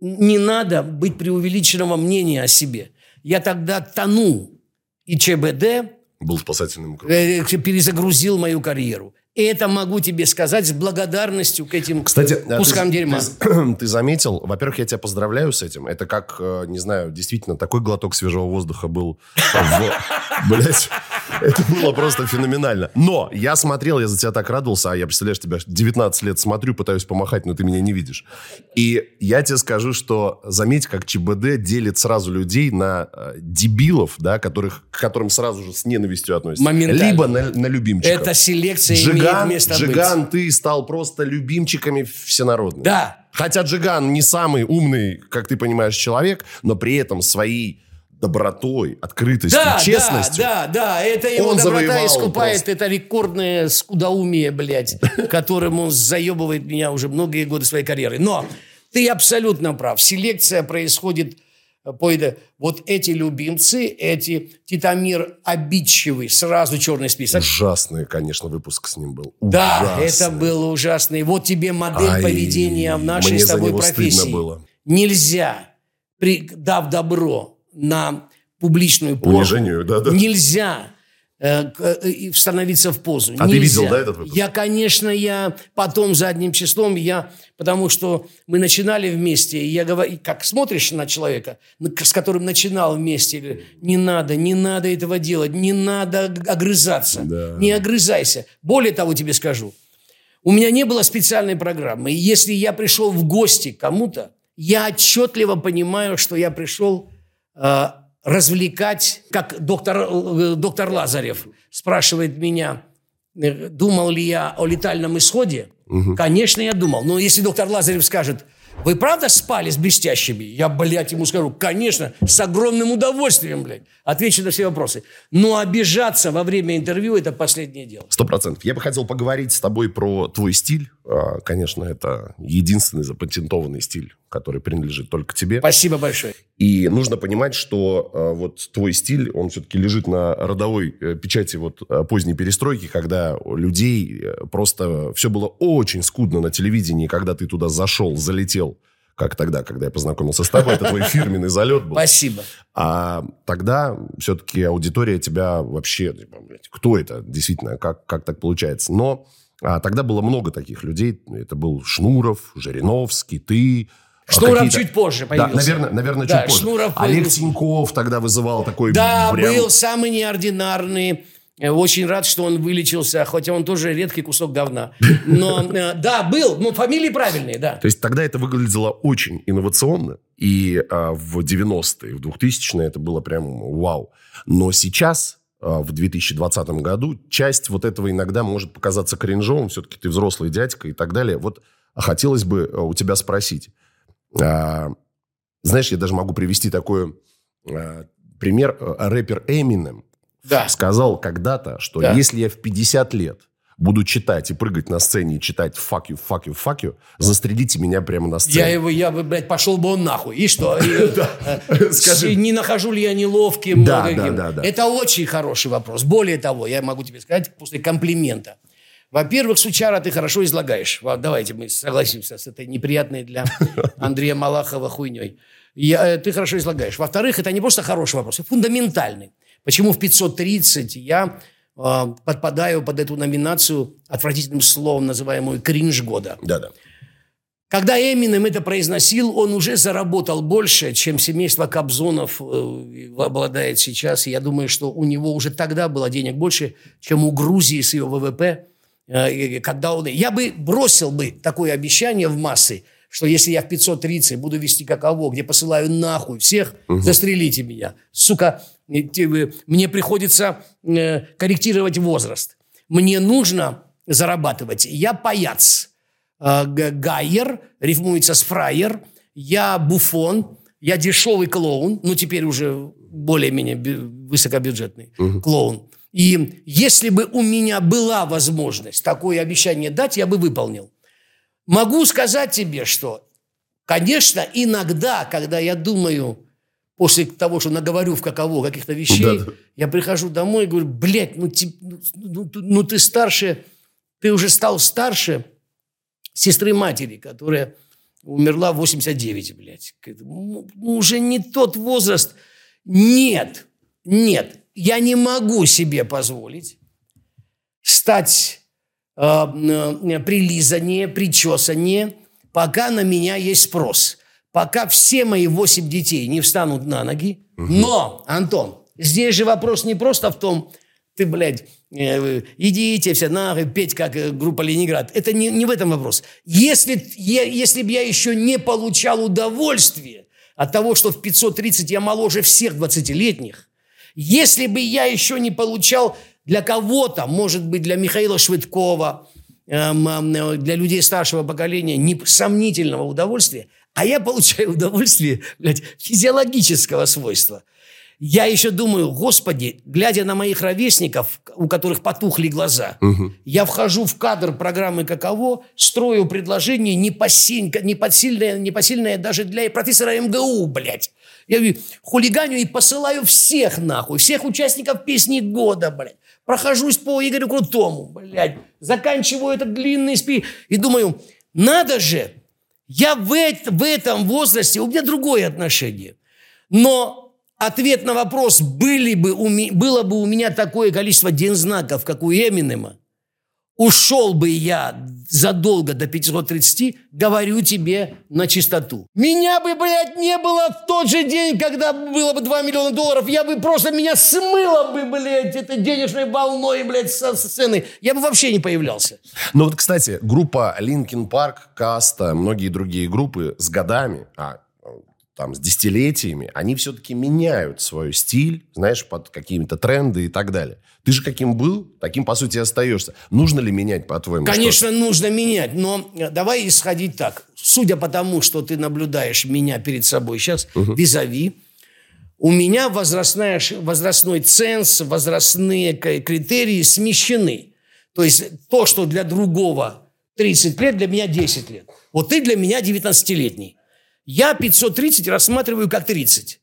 B: Не надо быть преувеличенного мнения о себе. Я тогда тонул. И ЧБД
A: был спасательным кругом.
B: Э, перезагрузил мою карьеру. И это могу тебе сказать с благодарностью к этим
A: Кстати,
B: кускам
A: ты,
B: дерьма.
A: Ты, [CLEARS THROAT] ты заметил, во-первых, я тебя поздравляю с этим. Это как, э, не знаю, действительно, такой глоток свежего воздуха был. [LAUGHS] Блять, это было просто феноменально. Но я смотрел, я за тебя так радовался, а я, представляешь, тебя 19 лет смотрю, пытаюсь помахать, но ты меня не видишь. И я тебе скажу, что заметь, как ЧБД делит сразу людей на э, дебилов, да, которых, к которым сразу же с ненавистью относятся. Либо на, на любимчиков.
B: Это селекция Джиган
A: Джиган, место Джиган, быть. ты стал просто любимчиками всенародными.
B: Да.
A: Хотя Джиган не самый умный, как ты понимаешь, человек, но при этом своей добротой, открытостью, да, честностью.
B: Да, да, да, это его он доброта искупает, просто. это рекордное скудоумие, блядь, [LAUGHS] которым он заебывает меня уже многие годы своей карьеры. Но ты абсолютно прав. Селекция происходит. Вот эти любимцы, эти Титамир обидчивый, сразу черный список.
A: Ужасный, конечно, выпуск с ним был.
B: Да,
A: Ужасный.
B: это было ужасно. И вот тебе модель
A: Ай,
B: поведения в нашей
A: мне
B: с
A: за
B: тобой
A: него стыдно
B: профессии.
A: было.
B: Нельзя, при, дав добро на публичную позу,
A: Унижению, да-да.
B: нельзя становиться в позу.
A: А ты
B: Нельзя.
A: видел, да, этот выпуск?
B: Я, конечно, я потом задним числом, я, потому что мы начинали вместе, и я говорю, как смотришь на человека, с которым начинал вместе, не надо, не надо этого делать, не надо огрызаться,
A: Да.
B: не огрызайся. Более того, тебе скажу, у меня не было специальной программы. И если я пришел в гости кому-то, я отчетливо понимаю, что я пришел э, развлекать, как доктор, э, доктор Лазарев спрашивает меня, э, думал ли я о летальном исходе. Конечно, я думал. Но если доктор Лазарев скажет, вы правда спали с блестящими? Я, блядь, ему скажу, конечно, с огромным удовольствием, блядь. Отвечу на все вопросы. Но обижаться во время интервью – это последнее дело.
A: Сто процентов. Я бы хотел поговорить с тобой про твой стиль. А, Конечно, это единственный запатентованный стиль, который принадлежит только тебе.
B: Спасибо большое.
A: И нужно понимать, что э, вот твой стиль, он все-таки лежит на родовой э, печати вот э, поздней перестройки, когда людей э, просто все было очень скудно на телевидении, когда ты туда зашел, залетел, как тогда, когда я познакомился с тобой, это твой [LAUGHS] фирменный залет был.
B: Спасибо.
A: А тогда все-таки аудитория тебя вообще, типа, кто это действительно, как, как так получается? Но а, тогда было много таких людей. Это был Шнуров, Жириновский, ты. а,
B: Шнуров чуть позже
A: Да,
B: появился.
A: наверное, наверное,
B: Да,
A: чуть позже.
B: Шнуров
A: Олег
B: появился.
A: Тиньков тогда вызывал такой
B: Да,
A: прям-
B: был самый неординарный. Э, Очень рад, что он вылечился, хотя он тоже редкий кусок говна. Но э, да, был. Ну, фамилии правильные, да.
A: То есть тогда это выглядело очень инновационно. И а, в 90-е, в 2000-е это было прям вау. Но сейчас, в 2020 году, часть вот этого иногда может показаться кринжовым. Все-таки ты взрослый дядька и так далее. Вот хотелось бы а, у тебя спросить. А, знаешь, я даже могу привести такой а, пример. А, Рэпер Эминем
B: Да.
A: сказал когда-то, что
B: Да.
A: если я в 50 лет буду читать и прыгать на сцене и читать «fuck you, fuck you, fuck you», застрелите меня прямо на сцене.
B: Я его, я бы, блядь, пошел бы он нахуй. И что? [LAUGHS] Э, [LAUGHS]
A: Скажи.
B: Не нахожу ли я неловким?
A: Да, да, да.
B: Это очень хороший вопрос. Более того, я могу тебе сказать после комплимента. Во-первых, Сучара, ты хорошо излагаешь. Давайте мы согласимся с этой неприятной для [LAUGHS] Андрея Малахова хуйней. Я, э, ты хорошо излагаешь. Во-вторых, это не просто хороший вопрос, а фундаментальный. Почему в 530 я подпадаю под эту номинацию отвратительным словом, называемую «кринж года»?
A: Да-да.
B: Когда Эминем это произносил, он уже заработал больше, чем семейство Кобзонов э, обладает сейчас. И я думаю, что у него уже тогда было денег больше, чем у Грузии с ее ВВП. Э, Когда он... Я бы бросил бы такое обещание в массы, что если я в 530 буду вести каково, где посылаю нахуй всех, застрелите меня. Сука, мне приходится э, корректировать возраст. Мне нужно зарабатывать. Я паяц. Э, Гайер, рифмуется с фраер. Я буфон, я дешевый клоун, ну теперь уже более-менее бю- высокобюджетный клоун. И если бы у меня была возможность такое обещание дать, я бы выполнил. Могу сказать тебе, что, конечно, иногда, когда я думаю, после того, что наговорю в каково каких-то вещей,
A: Да-да.
B: я прихожу домой и говорю, блядь, ну, ти- ну, ну, ты- ну ты старше, ты уже стал старше сестры матери, которая умерла в 89, блядь. Ну, ну, уже не тот возраст. Нет, нет, я не могу себе позволить стать э, э, прилизаннее, причесаннее, пока на меня есть спрос. Пока все мои восемь детей не встанут на ноги. Но, Антон, здесь же вопрос не просто в том, ты, блядь, э, идите все нахуй петь, как э, группа «Ленинград». Это не, не в этом вопрос. Если, я, если бы я еще не получал удовольствие от того, что в 530 я моложе всех 20-летних, если бы я еще не получал для кого-то, может быть, для Михаила Швыдкова, эм, эм, для людей старшего поколения, сомнительного удовольствия, а я получаю удовольствие, блядь, физиологического свойства. Я еще думаю, господи, глядя на моих ровесников, у которых потухли глаза, угу. я вхожу в кадр программы «Каково», строю предложение непосильное, непосильное, непосильное даже для профессора МГУ, блядь. Я говорю, хулиганю и посылаю всех нахуй, всех участников песни года, блядь. Прохожусь по Игорю Крутому, блядь. Заканчиваю этот длинный спи. И думаю, надо же, я в, в этом возрасте, у меня другое отношение. Но ответ на вопрос, были бы было бы у меня такое количество дензнаков, как у Эминема, ушел бы я задолго до 530, говорю тебе на чистоту. Меня бы, блядь, не было в тот же день, когда было бы 2 миллиона долларов. Я бы просто, меня смыло бы, блядь, этой денежной волной, блядь, со сцены. Я бы вообще не появлялся.
A: Ну вот, кстати, группа Linkin Park, Каста, многие другие группы с годами, а там, с десятилетиями, они все-таки меняют свой стиль, знаешь, под какими-то тренды и так далее. Ты же каким был, таким, по сути, остаешься. Нужно ли менять, по-твоему?
B: Конечно, нужно менять, но э, давай исходить так. Судя по тому, что ты наблюдаешь меня перед собой сейчас, угу. визави, у меня возрастная, возрастной ценз, возрастные критерии смещены. То есть то, что для другого 30 лет, для меня 10 лет. Вот ты для меня 19-летний. Я 530 рассматриваю как 30.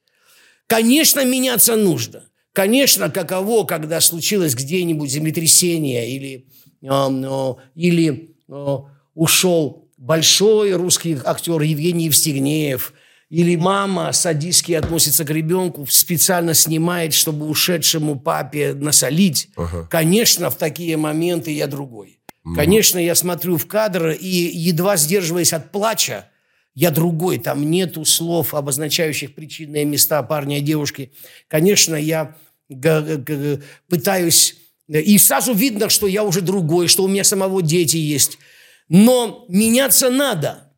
B: Конечно, меняться нужно. Конечно, каково, когда случилось где-нибудь землетрясение или, э, или э, ушел большой русский актер Евгений Евстигнеев, или мама садистски относится к ребенку, специально снимает, чтобы ушедшему папе насолить. Ага. Конечно, в такие моменты я другой. Конечно, я смотрю в кадр и, едва сдерживаясь от плача, я другой, там нету слов, обозначающих причинные места парня и девушки. Конечно, я пытаюсь... И сразу видно, что я уже другой, что у меня самого дети есть. Но меняться надо.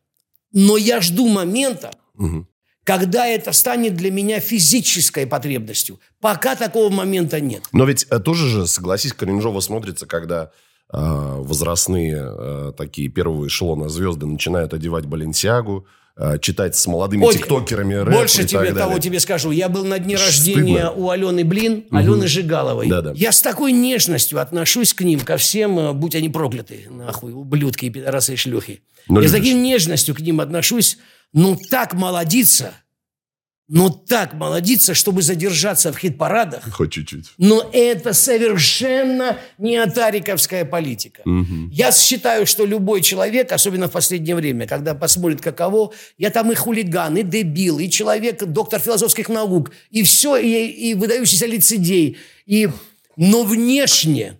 B: Но я жду момента, угу. когда это станет для меня физической потребностью. Пока такого момента нет.
A: Но ведь э, тоже же, согласись, кринжово смотрится, когда возрастные э, такие первые эшелона звезды начинают одевать Баленсиагу, э, читать с молодыми Ой, тиктокерами рэп
B: Больше тебе того тебе скажу. Я был на дне Стыдно. рождения у Алены Блин, угу. Алены Жигаловой. Да-да. Я с такой нежностью отношусь к ним, ко всем, будь они прокляты, нахуй, ублюдки и пидорасы и шлюхи. Но Я с такой нежностью к ним отношусь. Ну, так молодиться – но так молодиться, чтобы задержаться в хит-парадах.
A: Хоть чуть-чуть.
B: Но это совершенно не атариковская политика. Угу. Я считаю, что любой человек, особенно в последнее время, когда посмотрит каково, я там и хулиган, и дебил, и человек, доктор философских наук, и все, и, и выдающийся лицедей. И... Но внешне,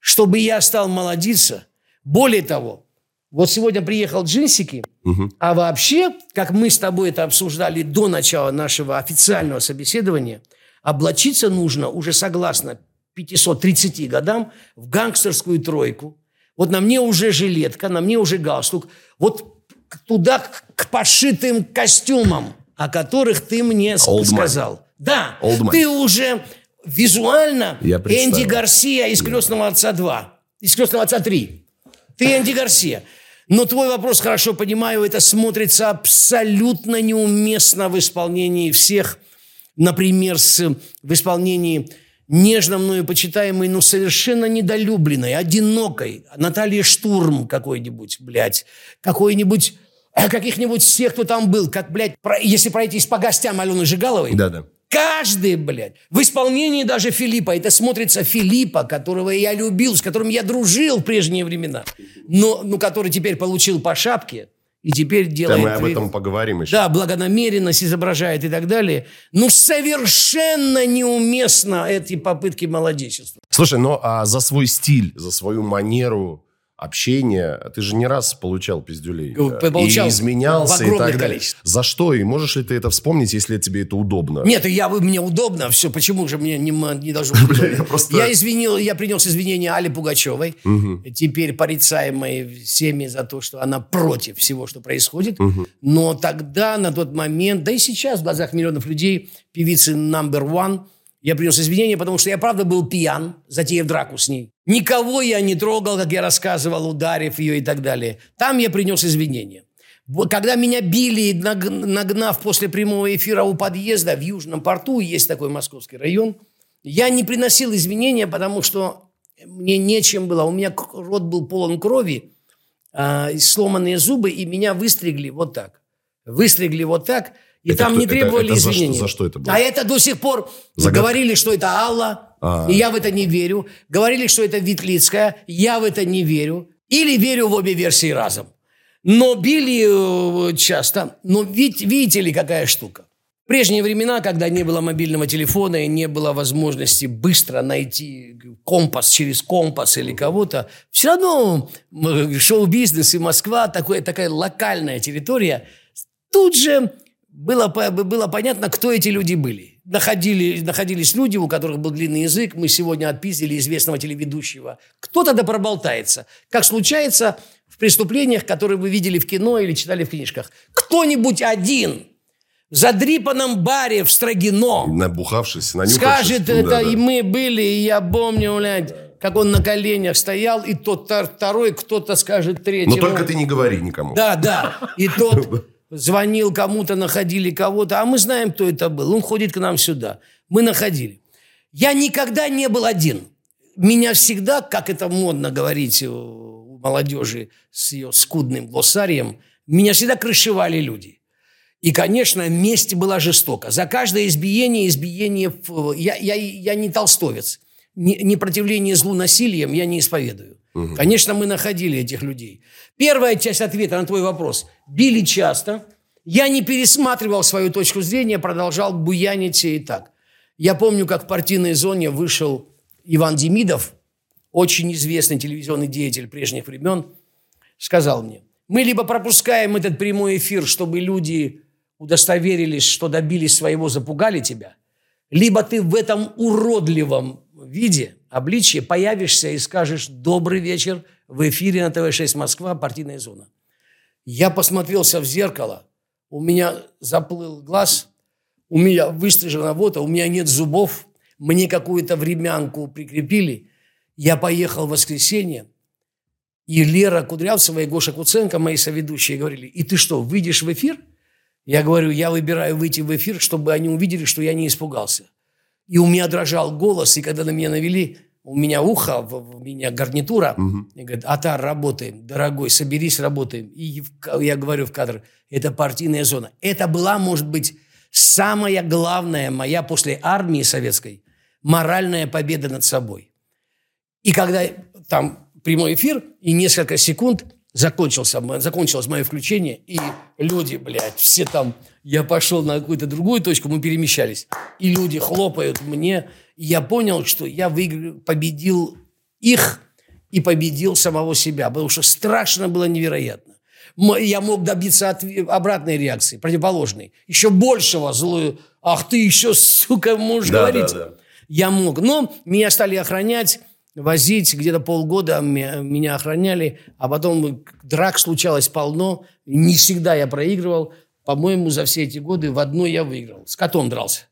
B: чтобы я стал молодиться, более того, вот сегодня приехал Джинсики, угу. а вообще, как мы с тобой это обсуждали до начала нашего официального собеседования, облачиться нужно уже согласно 530 годам в гангстерскую тройку. Вот на мне уже жилетка, на мне уже галстук. Вот туда к пошитым костюмам, о которых ты мне Old сказал. Man. Да, Old ты уже визуально Энди Гарсия из «Крестного отца 2», из «Крестного отца 3». Ты Энди Гарсия. Но твой вопрос, хорошо понимаю, это смотрится абсолютно неуместно в исполнении всех, например, с, в исполнении нежно мною почитаемой, но совершенно недолюбленной, одинокой Натальи Штурм какой-нибудь, блядь, какой-нибудь э, каких-нибудь всех, кто там был, как, блядь, про, если пройтись по гостям Алены Жигаловой.
A: Да-да.
B: Каждый, блядь. В исполнении даже Филиппа. Это смотрится Филиппа, которого я любил, с которым я дружил в прежние времена. Но, ну, который теперь получил по шапке. И теперь делает...
A: Да, мы об этом поговорим еще.
B: Да, благонамеренность изображает и так далее. Ну, совершенно неуместно эти попытки молодечества.
A: Слушай, ну, а за свой стиль, за свою манеру общения, ты же не раз получал пиздюлей. Получал и изменялся в и так далее. За что? И можешь ли ты это вспомнить, если тебе это удобно?
B: Нет, я, мне удобно. Все, почему же мне не, не должно быть [LAUGHS] я, просто... я извинил, я принес извинения Али Пугачевой, угу. теперь порицаемой всеми за то, что она против всего, что происходит. Угу. Но тогда, на тот момент, да и сейчас в глазах миллионов людей, певицы number one – я принес извинения, потому что я правда был пьян, затеяв драку с ней. Никого я не трогал, как я рассказывал, ударив ее и так далее. Там я принес извинения. Когда меня били, наг- нагнав после прямого эфира у подъезда в Южном порту, есть такой московский район, я не приносил извинения, потому что мне нечем было. У меня рот был полон крови, а, сломанные зубы, и меня выстригли вот так. Выстригли вот так, и
A: Это
B: там
A: кто-
B: не
A: это-
B: требовали
A: это за что-
B: извинений.
A: за что это было?
B: А это до сих пор
A: Загадка.
B: говорили, что это Алла,
A: А.
B: и я в это не верю. Говорили, что это Ветлицкая, я в это не верю. Или верю в обе версии разом. Но били э, часто. Но видите, видите ли, какая штука? В прежние времена, когда не было мобильного телефона и не было возможности быстро найти компас через компас или кого-то, все равно м, шоу-бизнес и Москва такое, такая локальная территория. Тут же было, было понятно, кто эти люди были. Находили, находились люди, у которых был длинный язык. Мы сегодня отпиздили известного телеведущего. Кто-то да проболтается. Как случается в преступлениях, которые вы видели в кино или читали в книжках. Кто-нибудь один в задрипанном баре в Строгино
A: Набухавшись, нанюхавшись.
B: скажет,
A: Ну,
B: это
A: да, да.
B: и мы были, и я помню, блядь, как он на коленях стоял, и тот второй, кто-то скажет третий.
A: Но только ты не говори никому.
B: Да, да. И тот [LAUGHS] звонил кому-то, находили кого-то, а мы знаем, кто это был. Он ходит к нам сюда. Мы находили. Я никогда не был один. Меня всегда, как это модно говорить у молодежи с ее скудным глоссарием, меня всегда крышевали люди. И, конечно, месть была жестока. За каждое избиение, избиение... Я, я, я не толстовец. Не- Непротивление злу насилием я не исповедую. Конечно, мы находили этих людей. Первая часть ответа на твой вопрос. Били часто. Я не пересматривал свою точку зрения, продолжал буянить и так. Я помню, как в партийной зоне вышел Иван Демидов, очень известный телевизионный деятель прежних времен, сказал мне, мы либо пропускаем этот прямой эфир, чтобы люди удостоверились, что добились своего, запугали тебя, либо ты в этом уродливом виде, обличье, появишься и скажешь «Добрый вечер» в эфире на ТВ-6 Москва, партийная зона. Я посмотрелся в зеркало, у меня заплыл глаз, у меня выстрижена вот, у меня нет зубов, мне какую-то времянку прикрепили. Я поехал в воскресенье, и Лера Кудрявцева и Гоша Куценко, мои соведущие, говорили, и ты что, выйдешь в эфир? Я говорю, я выбираю выйти в эфир, чтобы они увидели, что я не испугался. И у меня дрожал голос, и когда на меня навели, у меня ухо, у меня гарнитура, и говорят, Атар, работаем, дорогой, соберись, работаем. И я говорю в кадр, это партийная зона. Это была, может быть, самая главная моя после армии советской моральная победа над собой. И когда там прямой эфир, и несколько секунд закончился, закончилось мое включение, и люди, блядь, все там, я пошел на какую-то другую точку, мы перемещались, и люди хлопают мне, и я понял, что я выиграл, победил их и победил самого себя, потому что страшно было невероятно. Я мог добиться отве- обратной реакции, противоположной, еще большего злую. Ах ты еще, сука, можешь
A: Да,
B: говорить.
A: да, да.
B: Я мог. Но меня стали охранять, возить. Где-то полгода ме- меня охраняли. А потом драк случалось полно. Не всегда я проигрывал. По-моему, за все эти годы в одной я выиграл. С котом дрался.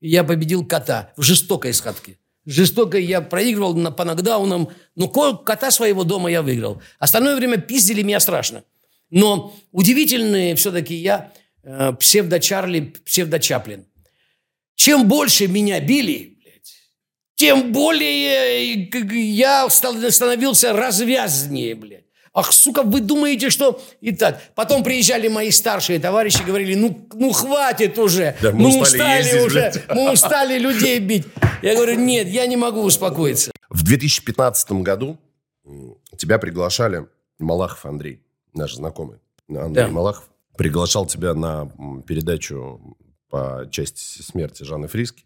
B: И я победил кота в жестокой схватке. Жестокой я проигрывал на, по нокдаунам. Но ко- кота своего дома я выиграл. Остальное время пиздили меня страшно. Но удивительный все-таки я э, псевдо-Чарли, псевдо-Чаплин. Чем больше меня били, блядь, тем более э, я стал- становился развязнее, блядь. Ах, сука, вы думаете, что... Итак, потом приезжали мои старшие товарищи, говорили, ну, ну хватит уже,
A: Да, мы
B: ну
A: устали ездить,
B: уже,
A: блядь».
B: мы устали людей бить. Я говорю, нет, я не могу успокоиться.
A: В 2015 году тебя приглашали Малахов Андрей, наш знакомый Андрей
B: Да.
A: Малахов, приглашал тебя на передачу по части смерти Жанны Фриски.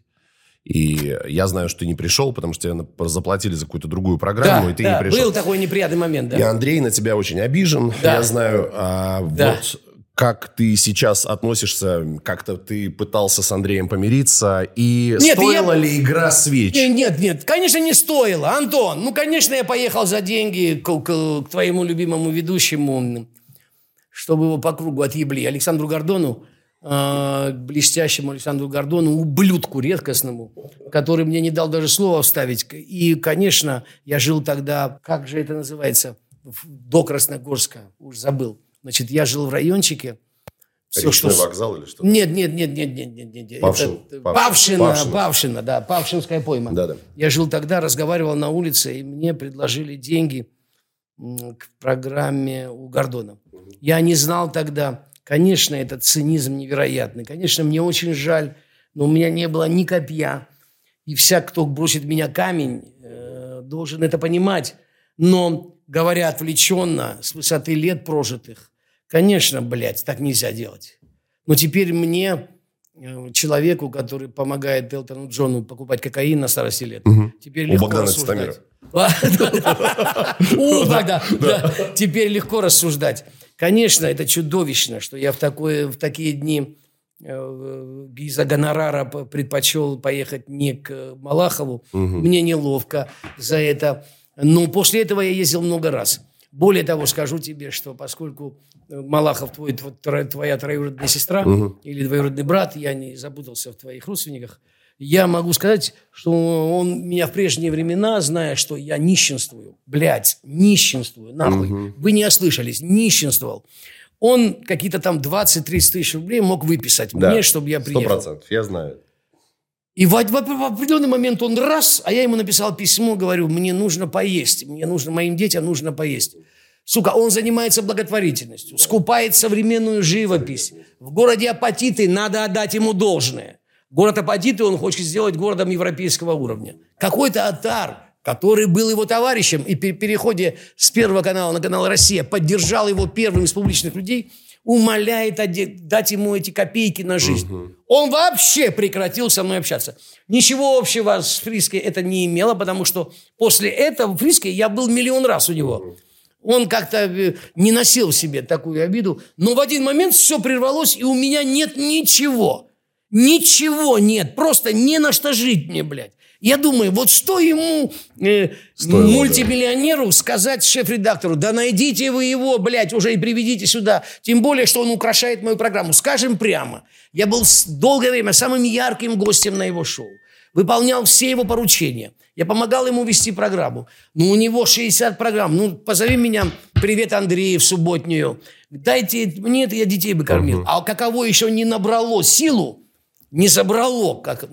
A: И я знаю, что ты не пришел, потому что тебе заплатили за какую-то другую программу,
B: Да,
A: и ты
B: да,
A: не пришел.
B: был такой неприятный момент, да.
A: И Андрей на тебя очень обижен.
B: Да.
A: Я знаю, а,
B: Да.
A: вот как ты сейчас относишься, как-то ты пытался с Андреем помириться, и
B: Нет,
A: стоила
B: я-
A: ли игра свеч?
B: Не, Нет, нет, конечно, не стоило. Антон, ну, конечно, я поехал за деньги к, к- к твоему любимому ведущему, чтобы его по кругу отъебли. Александру Гордону, э, блестящему Александру Гордону, ублюдку редкостному, который мне не дал даже слова вставить. И, конечно, я жил тогда, как же это называется, до Красногорска, уж забыл. Значит, я жил в райончике. Все,
A: Речной
B: что...
A: вокзал или что?
B: Нет, нет, нет, нет, нет, нет, нет.
A: Павшин,
B: Это-
A: Павшин.
B: Павшина,
A: Павшина.
B: Павшина, да, Павшинская пойма.
A: Да-да.
B: Я жил тогда, разговаривал на улице, и мне предложили деньги к программе у Гордона. Я не знал тогда, конечно, этот цинизм невероятный. Конечно, мне очень жаль, но у меня не было ни копья. И всяк, кто бросит в меня камень, э, должен это понимать. Но, говоря отвлеченно, с высоты лет прожитых, конечно, блядь, так нельзя делать. Но теперь мне, э, человеку, который помогает Элтону Джону покупать кокаин на старости лет, теперь
A: У
B: легко
A: Богдана
B: рассуждать. [LAUGHS] У, [LAUGHS] да, да. Теперь легко рассуждать. Конечно, это чудовищно, что я в, такое, в такие дни э, из-за гонорара предпочел поехать не к Малахову. Мне неловко за это. Но после этого я ездил много раз. Более того, скажу тебе, что поскольку э, Малахов твой, твоя троюродная сестра или двоюродный брат, я не запутался в твоих родственниках, я могу сказать, что он меня в прежние времена, зная, что я нищенствую, блядь, нищенствую, нахуй, вы не ослышались, нищенствовал. Он какие-то там 20-30 тысяч рублей мог выписать мне, чтобы я приехал.
A: процентов, я знаю.
B: И в, в- в определенный момент он раз, а я ему написал письмо, говорю, мне нужно поесть, мне нужно, моим детям нужно поесть. Сука, он занимается благотворительностью, скупает современную живопись. В городе Апатиты надо отдать ему должное. Город Апатиты он хочет сделать городом европейского уровня. Какой-то атар, который был его товарищем и при переходе с Первого канала на канал «Россия» поддержал его первым из публичных людей, умоляет дать ему эти копейки на жизнь. Он вообще прекратил со мной общаться. Ничего общего с Фриске это не имело, потому что после этого в Фриске я был миллион раз у него. Он как-то э, не носил в себе такую обиду. Но в один момент все прервалось, и у меня нет ничего. Ничего нет. Просто не на что жить мне, блядь. Я думаю, вот что ему, э,
A: Стоило,
B: мультимиллионеру, сказать шеф-редактору, да найдите вы его, блядь, уже и приведите сюда. Тем более, что он украшает мою программу. Скажем прямо, я был долгое время самым ярким гостем на его шоу. Выполнял все его поручения. Я помогал ему вести программу. Ну, у него 60 программ. Ну, позови меня, привет, Андрей, в субботнюю. Дайте мне это, я детей бы кормил. А каково еще не набрало силу, не собрало, как,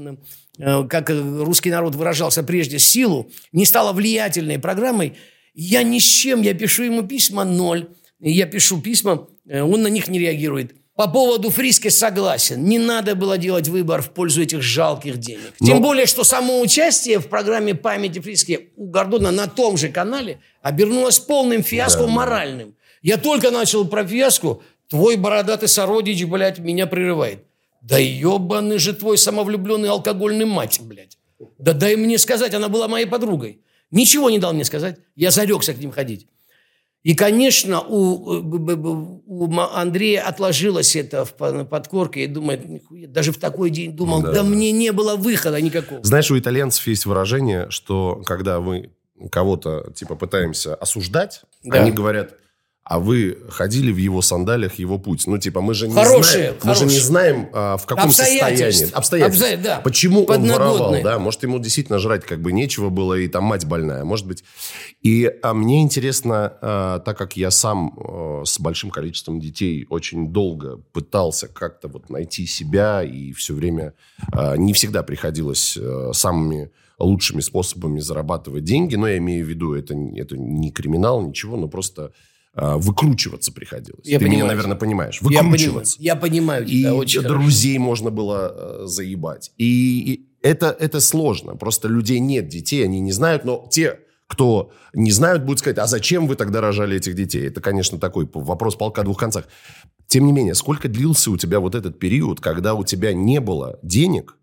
B: э, как русский народ выражался прежде, силу, не стало влиятельной программой, я ни с чем, я пишу ему письма ноль, я пишу письма, э, он на них не реагирует. По поводу Фриски согласен. Не надо было делать выбор в пользу этих жалких денег. Тем
A: Но-
B: более, что само участие в программе памяти Фриски у Гордона на том же канале обернулось полным фиаско моральным. Я только начал про фиаско, твой бородатый сородич, блядь, меня прерывает. Да ебаный же твой самовлюбленный алкогольный мать, блядь. Да дай мне сказать, она была моей подругой. Ничего не дал мне сказать. Я зарекся к ним ходить. И, конечно, у, э, у Андрея отложилось это в по- подкорке и думает, «Нихуя». даже в такой день думал, да, мне не было выхода никакого.
A: Знаешь, у итальянцев есть выражение, что когда мы кого-то типа пытаемся осуждать,
B: Да.
A: они говорят, а вы ходили в его сандалиях, его путь. Ну, типа, мы же не
B: Хорошие,
A: знаем, мы же не
B: хорошие.
A: знаем, а, в каком состоянии.
B: Обстоятельств. Обстоя- да.
A: Почему он воровал, да? Может, ему действительно жрать как бы нечего было, и там мать больная, может быть. И а, мне интересно, а, так как я сам а, с большим количеством детей очень долго пытался как-то вот найти себя, и все время а, не всегда приходилось а, самыми лучшими способами зарабатывать деньги, но я имею в виду, это, это не криминал, ничего, но просто выкручиваться приходилось.
B: Я
A: Ты меня,
B: понимаю.
A: наверное, понимаешь.
B: Я понимаю,
A: Выкручиваться.
B: я понимаю
A: И
B: тебя очень хорошо.
A: друзей можно было э, заебать. И, и это, это сложно. Просто людей нет детей, они не знают. Но те, кто не знают, будут сказать, а зачем вы тогда рожали этих детей? Это, конечно, такой вопрос полка о двух концах. Тем не менее, сколько длился у тебя вот этот период, когда у тебя не было денег,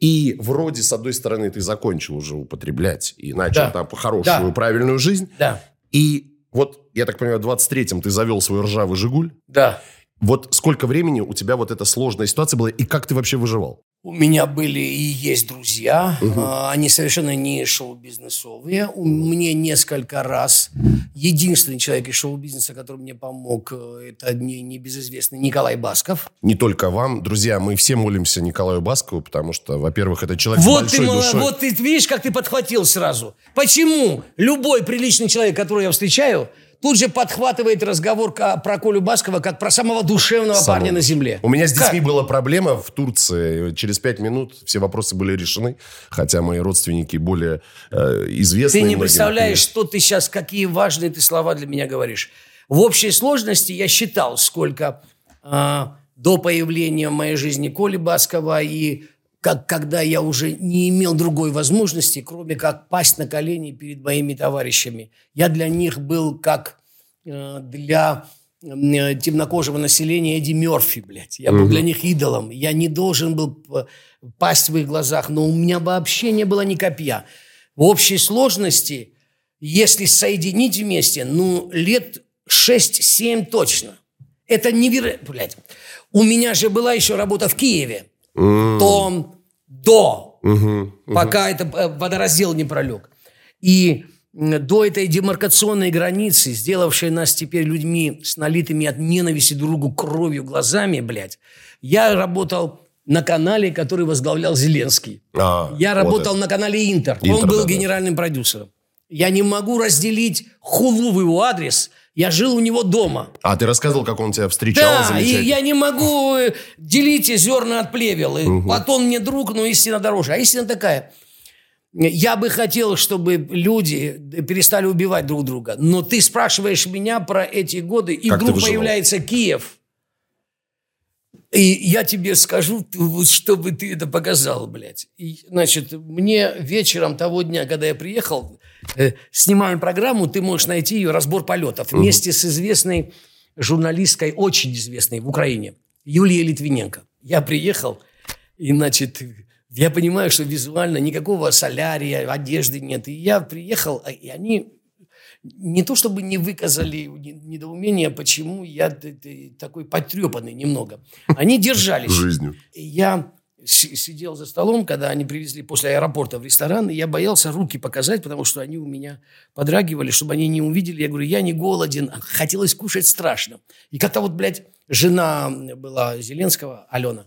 A: и вроде, с одной стороны, ты закончил уже употреблять и начал
B: Да.
A: там хорошую,
B: Да.
A: правильную жизнь,
B: Да,
A: и вот, я так понимаю, в 23-м ты завел свой ржавый «Жигуль»,
B: да.
A: вот сколько времени у тебя вот эта сложная ситуация была, и как ты вообще выживал?
B: У меня были и есть друзья, а, они совершенно не шоу-бизнесовые. У мне несколько раз единственный человек из шоу-бизнеса, который мне помог, э, это не небезызвестный Николай Басков.
A: Не только вам, друзья, мы все молимся Николаю Баскову, потому что, во-первых, это человек
B: Вот ты,
A: большой
B: мало-
A: душой.
B: вот ты видишь, как ты подхватил сразу. Почему любой приличный человек, которого я встречаю, тут же подхватывает разговор про Колю Баскова как про самого душевного
A: Самого.
B: парня на земле.
A: У меня с
B: Как?
A: детьми была проблема в Турции. Через пять минут все вопросы были решены. Хотя мои родственники более э, известны.
B: Ты не
A: многим.
B: представляешь, что ты сейчас, какие важные ты слова для меня говоришь. В общей сложности я считал, сколько а, до появления в моей жизни Коли Баскова и как, когда я уже не имел другой возможности, кроме как пасть на колени перед моими товарищами. Я для них был как э, для э, темнокожего населения Эдди Мерфи, блядь. Я был для них идолом. Я не должен был п- пасть в их глазах, но у меня вообще не было ни копья. В общей сложности, если соединить вместе, ну, лет 6-7 точно. Это невероятно, блядь. У меня же была еще работа в Киеве. То до, пока это э, водораздел не пролег. И до этой демаркационной границы, сделавшей нас теперь людьми с налитыми от ненависти другу кровью глазами, блядь, я работал на канале, который возглавлял Зеленский.
A: А,
B: Я
A: вот
B: работал
A: это.
B: на канале Интер. Он
A: Интер,
B: был
A: да, да.
B: генеральным продюсером. Я не могу разделить хулу в его адрес. Я жил у него дома.
A: А ты рассказывал, как он тебя встречал
B: Да, и я не могу э, делить зерна от плевел. И Платон мне друг, но истина дороже. А истина такая. Я бы хотел, чтобы люди перестали убивать друг друга. Но ты спрашиваешь меня про эти годы, и
A: Как
B: вдруг появляется Киев. И я тебе скажу, чтобы ты это показал, блядь. И, значит, мне вечером того дня, когда я приехал, э, снимаем программу, ты можешь найти ее «Разбор полетов» вместе с известной журналисткой, очень известной в Украине, Юлией Литвиненко. Я приехал, и, значит, я понимаю, что визуально никакого солярия, одежды нет. И я приехал, а- и они не то чтобы не выказали не- недоумение, почему я такой потрепанный немного. Они держались.
A: Жизнью.
B: Я си- сидел за столом, когда они привезли после аэропорта в ресторан, и я боялся руки показать, потому что они у меня подрагивали, чтобы они не увидели. Я говорю, я не голоден, а хотелось кушать страшно. И как-то вот, блядь, жена была Зеленского, Алена,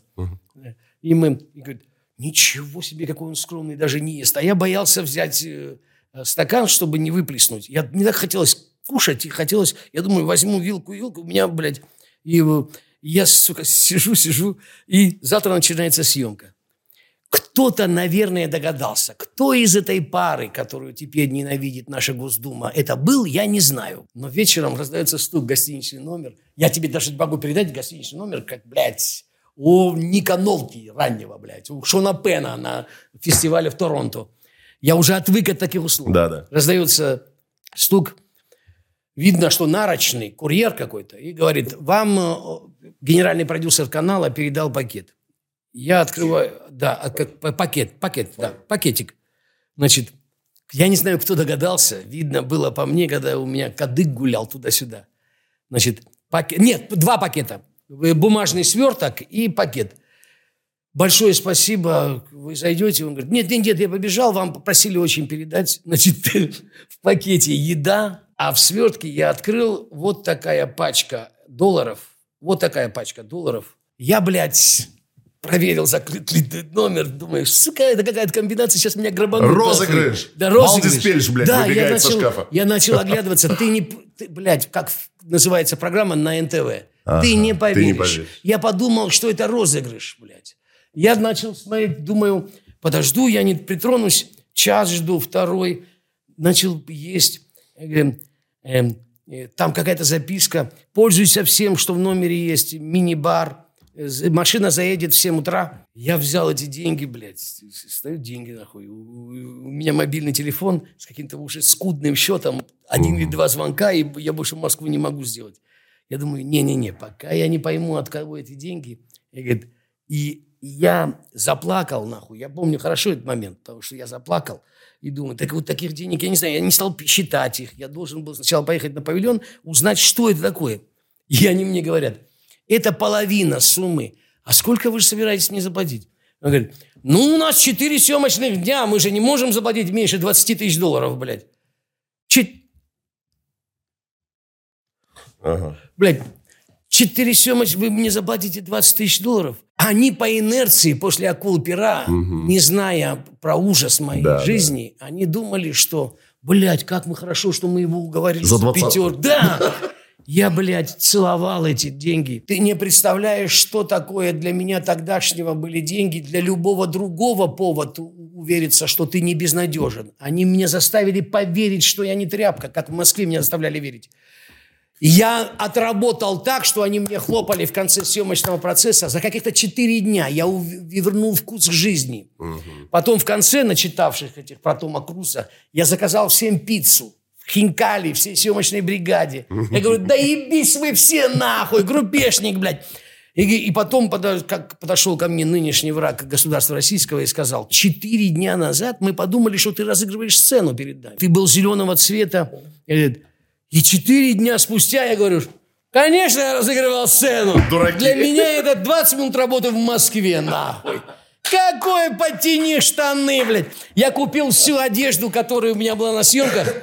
B: и мы, и говорит, ничего себе, какой он скромный, даже не ест. А я боялся взять э, стакан, чтобы не выплеснуть. Я не так хотелось кушать, и хотелось, я думаю, возьму вилку, вилку, у меня, блядь, и э, я, сука, [LAUGHS] сижу, сижу, и завтра начинается съемка. Кто-то, наверное, догадался, кто из этой пары, которую теперь ненавидит наша Госдума, это был, я не знаю. Но вечером раздается стук гостиничный номер. Я тебе даже могу передать гостиничный номер, как, блядь, у Ника Нолки раннего, блядь, у Шона Пена на фестивале в Торонто. Я уже отвык от таких услуг.
A: Да-да.
B: Раздается стук. Видно, что нарочный, курьер какой-то. И говорит, вам э, генеральный продюсер канала передал пакет. Я открываю, да, а пакет, пакет, да, пакетик. Значит, я не знаю, кто догадался. Видно было по мне, когда у меня кадык гулял туда-сюда. Значит, пакет, нет, два пакета. Э, Бумажный сверток и пакет. Большое спасибо, вы зайдете. Он говорит, нет, нет, нет, я побежал, вам попросили очень передать. [LAUGHS] Значит, в пакете еда, а в свертке я открыл вот такая пачка долларов. Вот такая пачка долларов. Я, блядь, проверил, закрыт ли номер. Думаю, сука, это какая-то комбинация, сейчас меня грабанут.
A: Розыгрыш.
B: Да, розыгрыш.
A: Валдис Пельш, блядь,
B: да, я начал,
A: шкафа.
B: Я начал оглядываться. Ты не, ты, блядь, как называется программа на НТВ.
A: Ага,
B: ты не
A: ты
B: поверишь.
A: не поверишь.
B: Я подумал, что это розыгрыш, блядь. Я начал смотреть, думаю, подожду, я не притронусь. Час жду, второй. Начал есть. Эм, э, Там какая-то записка. Пользуйся всем, что в номере есть. Мини-бар. Э, Машина заедет в 7 утра. Я взял эти деньги, блядь. Стою деньги, нахуй. У меня мобильный телефон с каким-то уже скудным счетом. Один или два звонка, и я больше в Москву не могу сделать. Я думаю, не-не-не, пока я не пойму, от кого эти деньги. И, говорит, и я заплакал, нахуй. Я помню хорошо этот момент, потому что я заплакал. И думаю, так вот таких денег, я не знаю, я не стал считать их. Я должен был сначала поехать на павильон, узнать, что это такое. И они мне говорят, это половина суммы. А сколько вы же собираетесь мне заплатить? Он говорит, ну, у нас 4 съемочных дня, мы же не можем заплатить меньше 20 тысяч долларов, блядь. Чет-
A: Ага.
B: Блядь, четыре съемочных, вы мне заплатите 20 тысяч долларов. Они по инерции после акул пера, не зная про ужас моей
A: Да, да.
B: жизни, они думали, что Блядь, как мы хорошо, что мы его уговорили.
A: За
B: в
A: двадцатку.
B: пятер- Да! Я, блядь, целовал эти деньги. Ты не представляешь, что такое для меня тогдашнего были деньги. Для любого другого повод увериться, что ты не безнадежен. Они меня заставили поверить, что я не тряпка, как в Москве меня заставляли верить. Я отработал так, что они мне хлопали в конце съемочного процесса. За каких-то четыре дня я вернул вкус к жизни. Потом в конце, начитавших этих про Тома Круза, я заказал всем пиццу. В Хинкали, всей съемочной бригаде. Я говорю, да ебись вы все нахуй, группешник, блядь. И, и потом подо- как подошел ко мне нынешний враг государства российского и сказал, четыре дня назад мы подумали, что ты разыгрываешь сцену перед нами. Ты был зеленого цвета. И говорит, и четыре дня спустя я говорю, конечно, я разыгрывал сцену.
A: Дураки.
B: Для меня это 20 минут работы в Москве, нахуй. Какой потяни штаны, блядь. Я купил всю одежду, которая у меня была на съемках.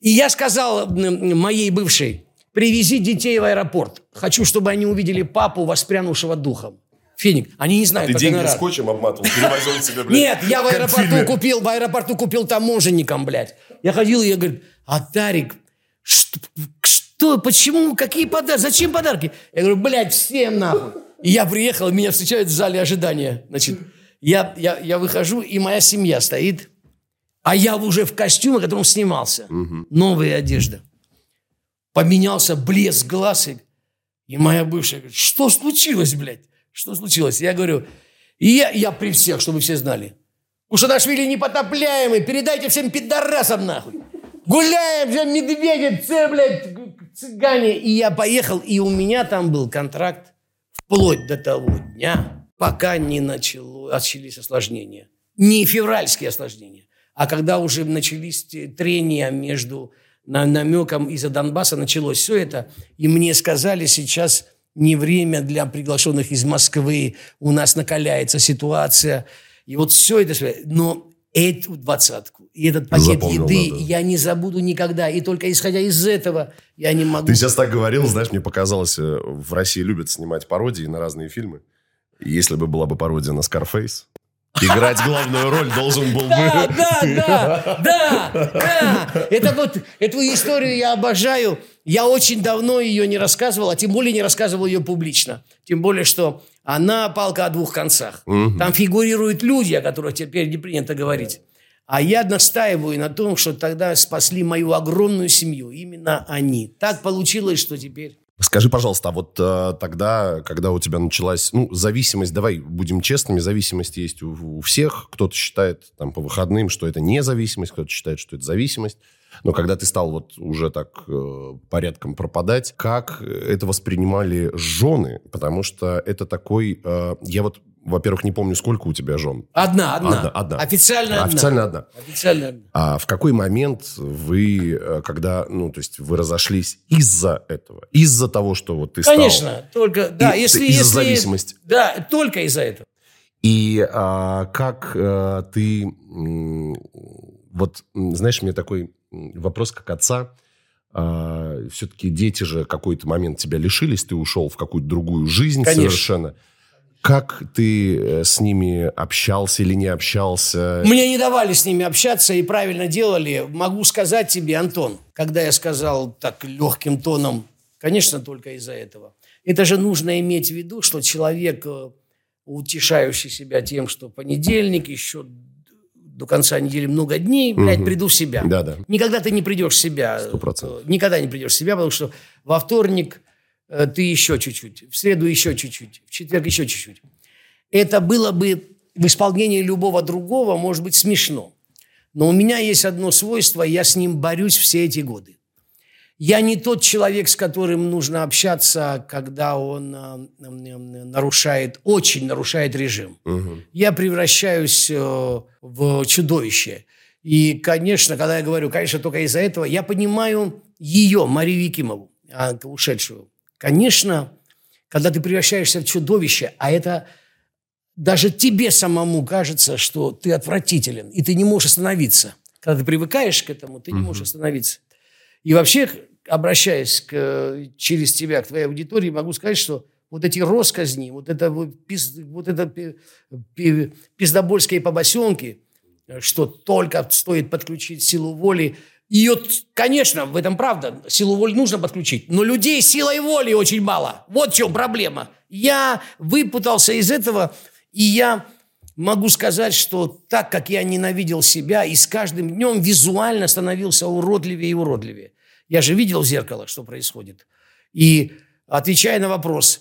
B: И я сказал моей бывшей, привези детей в аэропорт. Хочу, чтобы они увидели папу, воспрянувшего духом. Феник, они не знают
A: Ты
B: про
A: деньги
B: гонорар.
A: скотчем обматывал, перевозил себе, блядь.
B: Нет, я в аэропорту купил, в аэропорту купил таможенникам, блядь. Я ходил, и я говорю, а Тарик, что, что, почему, какие подарки, зачем подарки? Я говорю, блядь, всем нахуй. И я приехал, меня встречают в зале ожидания. Значит, я, я, я выхожу, и моя семья стоит, а я уже в костюме, в котором снимался. Новая одежда. Поменялся блеск глаз, и, и моя бывшая говорит, что случилось, блядь? Что случилось? Я говорю, и я, я при всех, чтобы все знали. Ушанашвили непотопляемый, передайте всем пидорасам нахуй. Гуляем, все медведи, блядь, цыгане. И я поехал, и у меня там был контракт вплоть до того дня, пока не начало, начались осложнения. Не февральские осложнения, а когда уже начались трения между на, намеком из-за Донбасса, началось все это, и мне сказали, сейчас не время для приглашенных из Москвы, у нас накаляется ситуация. И вот все это, но эту двадцатку, и этот пакет
A: Запомнил,
B: еды
A: да, да.
B: я не забуду никогда. И только исходя из этого я не могу...
A: Ты сейчас так говорил, знаешь, мне показалось, э, в России любят снимать пародии на разные фильмы. Если бы была бы пародия на Scarface, играть главную роль должен был
B: Да,
A: бы...
B: да, да, да, да. Это вот, эту историю я обожаю. Я очень давно ее не рассказывал, а тем более не рассказывал ее публично. Тем более, что она палка о двух концах. Там фигурируют люди, о которых теперь не принято говорить. А я настаиваю на том, что тогда спасли мою огромную семью. Именно они. Так получилось, что теперь...
A: Скажи, пожалуйста, а вот э, тогда, когда у тебя началась, ну, зависимость, давай будем честными, зависимость есть у, у всех. Кто-то считает там по выходным, что это не зависимость, кто-то считает, что это зависимость. Но когда ты стал вот уже так э, порядком пропадать, как это воспринимали жены? Потому что это такой... э, я вот, во-первых, не помню, сколько у тебя жен.
B: Одна, одна.
A: Одна, одна.
B: Официально одна.
A: Официально одна.
B: Официально одна.
A: А в какой момент вы, э, когда, ну, то есть вы разошлись из-за этого? Из-за того, что вот ты стал...
B: Конечно, только, да,
A: И-
B: если...
A: из-за
B: если-
A: зависимости.
B: Да, только из-за этого.
A: И а, как э, ты... вот, знаешь, мне такой вопрос как отца. все-таки дети же какой-то момент тебя лишились, ты ушел в какую-то другую жизнь
B: Конечно.
A: совершенно. Как ты э, с ними общался или не общался?
B: Мне не давали с ними общаться и правильно делали. Могу сказать тебе, Антон, когда я сказал так легким тоном, конечно, только из-за этого. Это же нужно иметь в виду, что человек, э, утешающий себя тем, что понедельник, еще до конца недели много дней, блядь,
A: Мгм.
B: приду в себя.
A: Да-да.
B: Никогда ты не придешь в себя.
A: Сто процентов.
B: Э, Никогда не придешь в себя, потому что во вторник ты еще чуть-чуть, в среду еще чуть-чуть, в четверг еще чуть-чуть. Это было бы в исполнении любого другого, может быть, смешно. Но у меня есть одно свойство, я с ним борюсь все эти годы. Я не тот человек, с которым нужно общаться, когда он э, э, нарушает, очень нарушает режим
A: Мгм.
B: я превращаюсь э, в чудовище. И, конечно, когда я говорю, конечно, только из-за этого, я понимаю ее, Марию Якимову, а, ушедшую. Конечно, когда ты превращаешься в чудовище, а это даже тебе самому кажется, что ты отвратителен, и ты не можешь остановиться. Когда ты привыкаешь к этому, ты не можешь остановиться. И вообще, обращаясь к, через тебя к твоей аудитории, могу сказать, что вот эти росказни, вот это пиз- вот это пи- пи- пиздобольские побосенки, что только стоит подключить силу воли. Ее, конечно, в этом правда, силу воли нужно подключить, но людей силой воли очень мало. Вот в чем проблема. Я выпутался из этого, и я могу сказать, что так как я ненавидел себя, и с каждым днем визуально становился уродливее и уродливее. Я же видел в зеркало, что происходит. И отвечая на вопрос,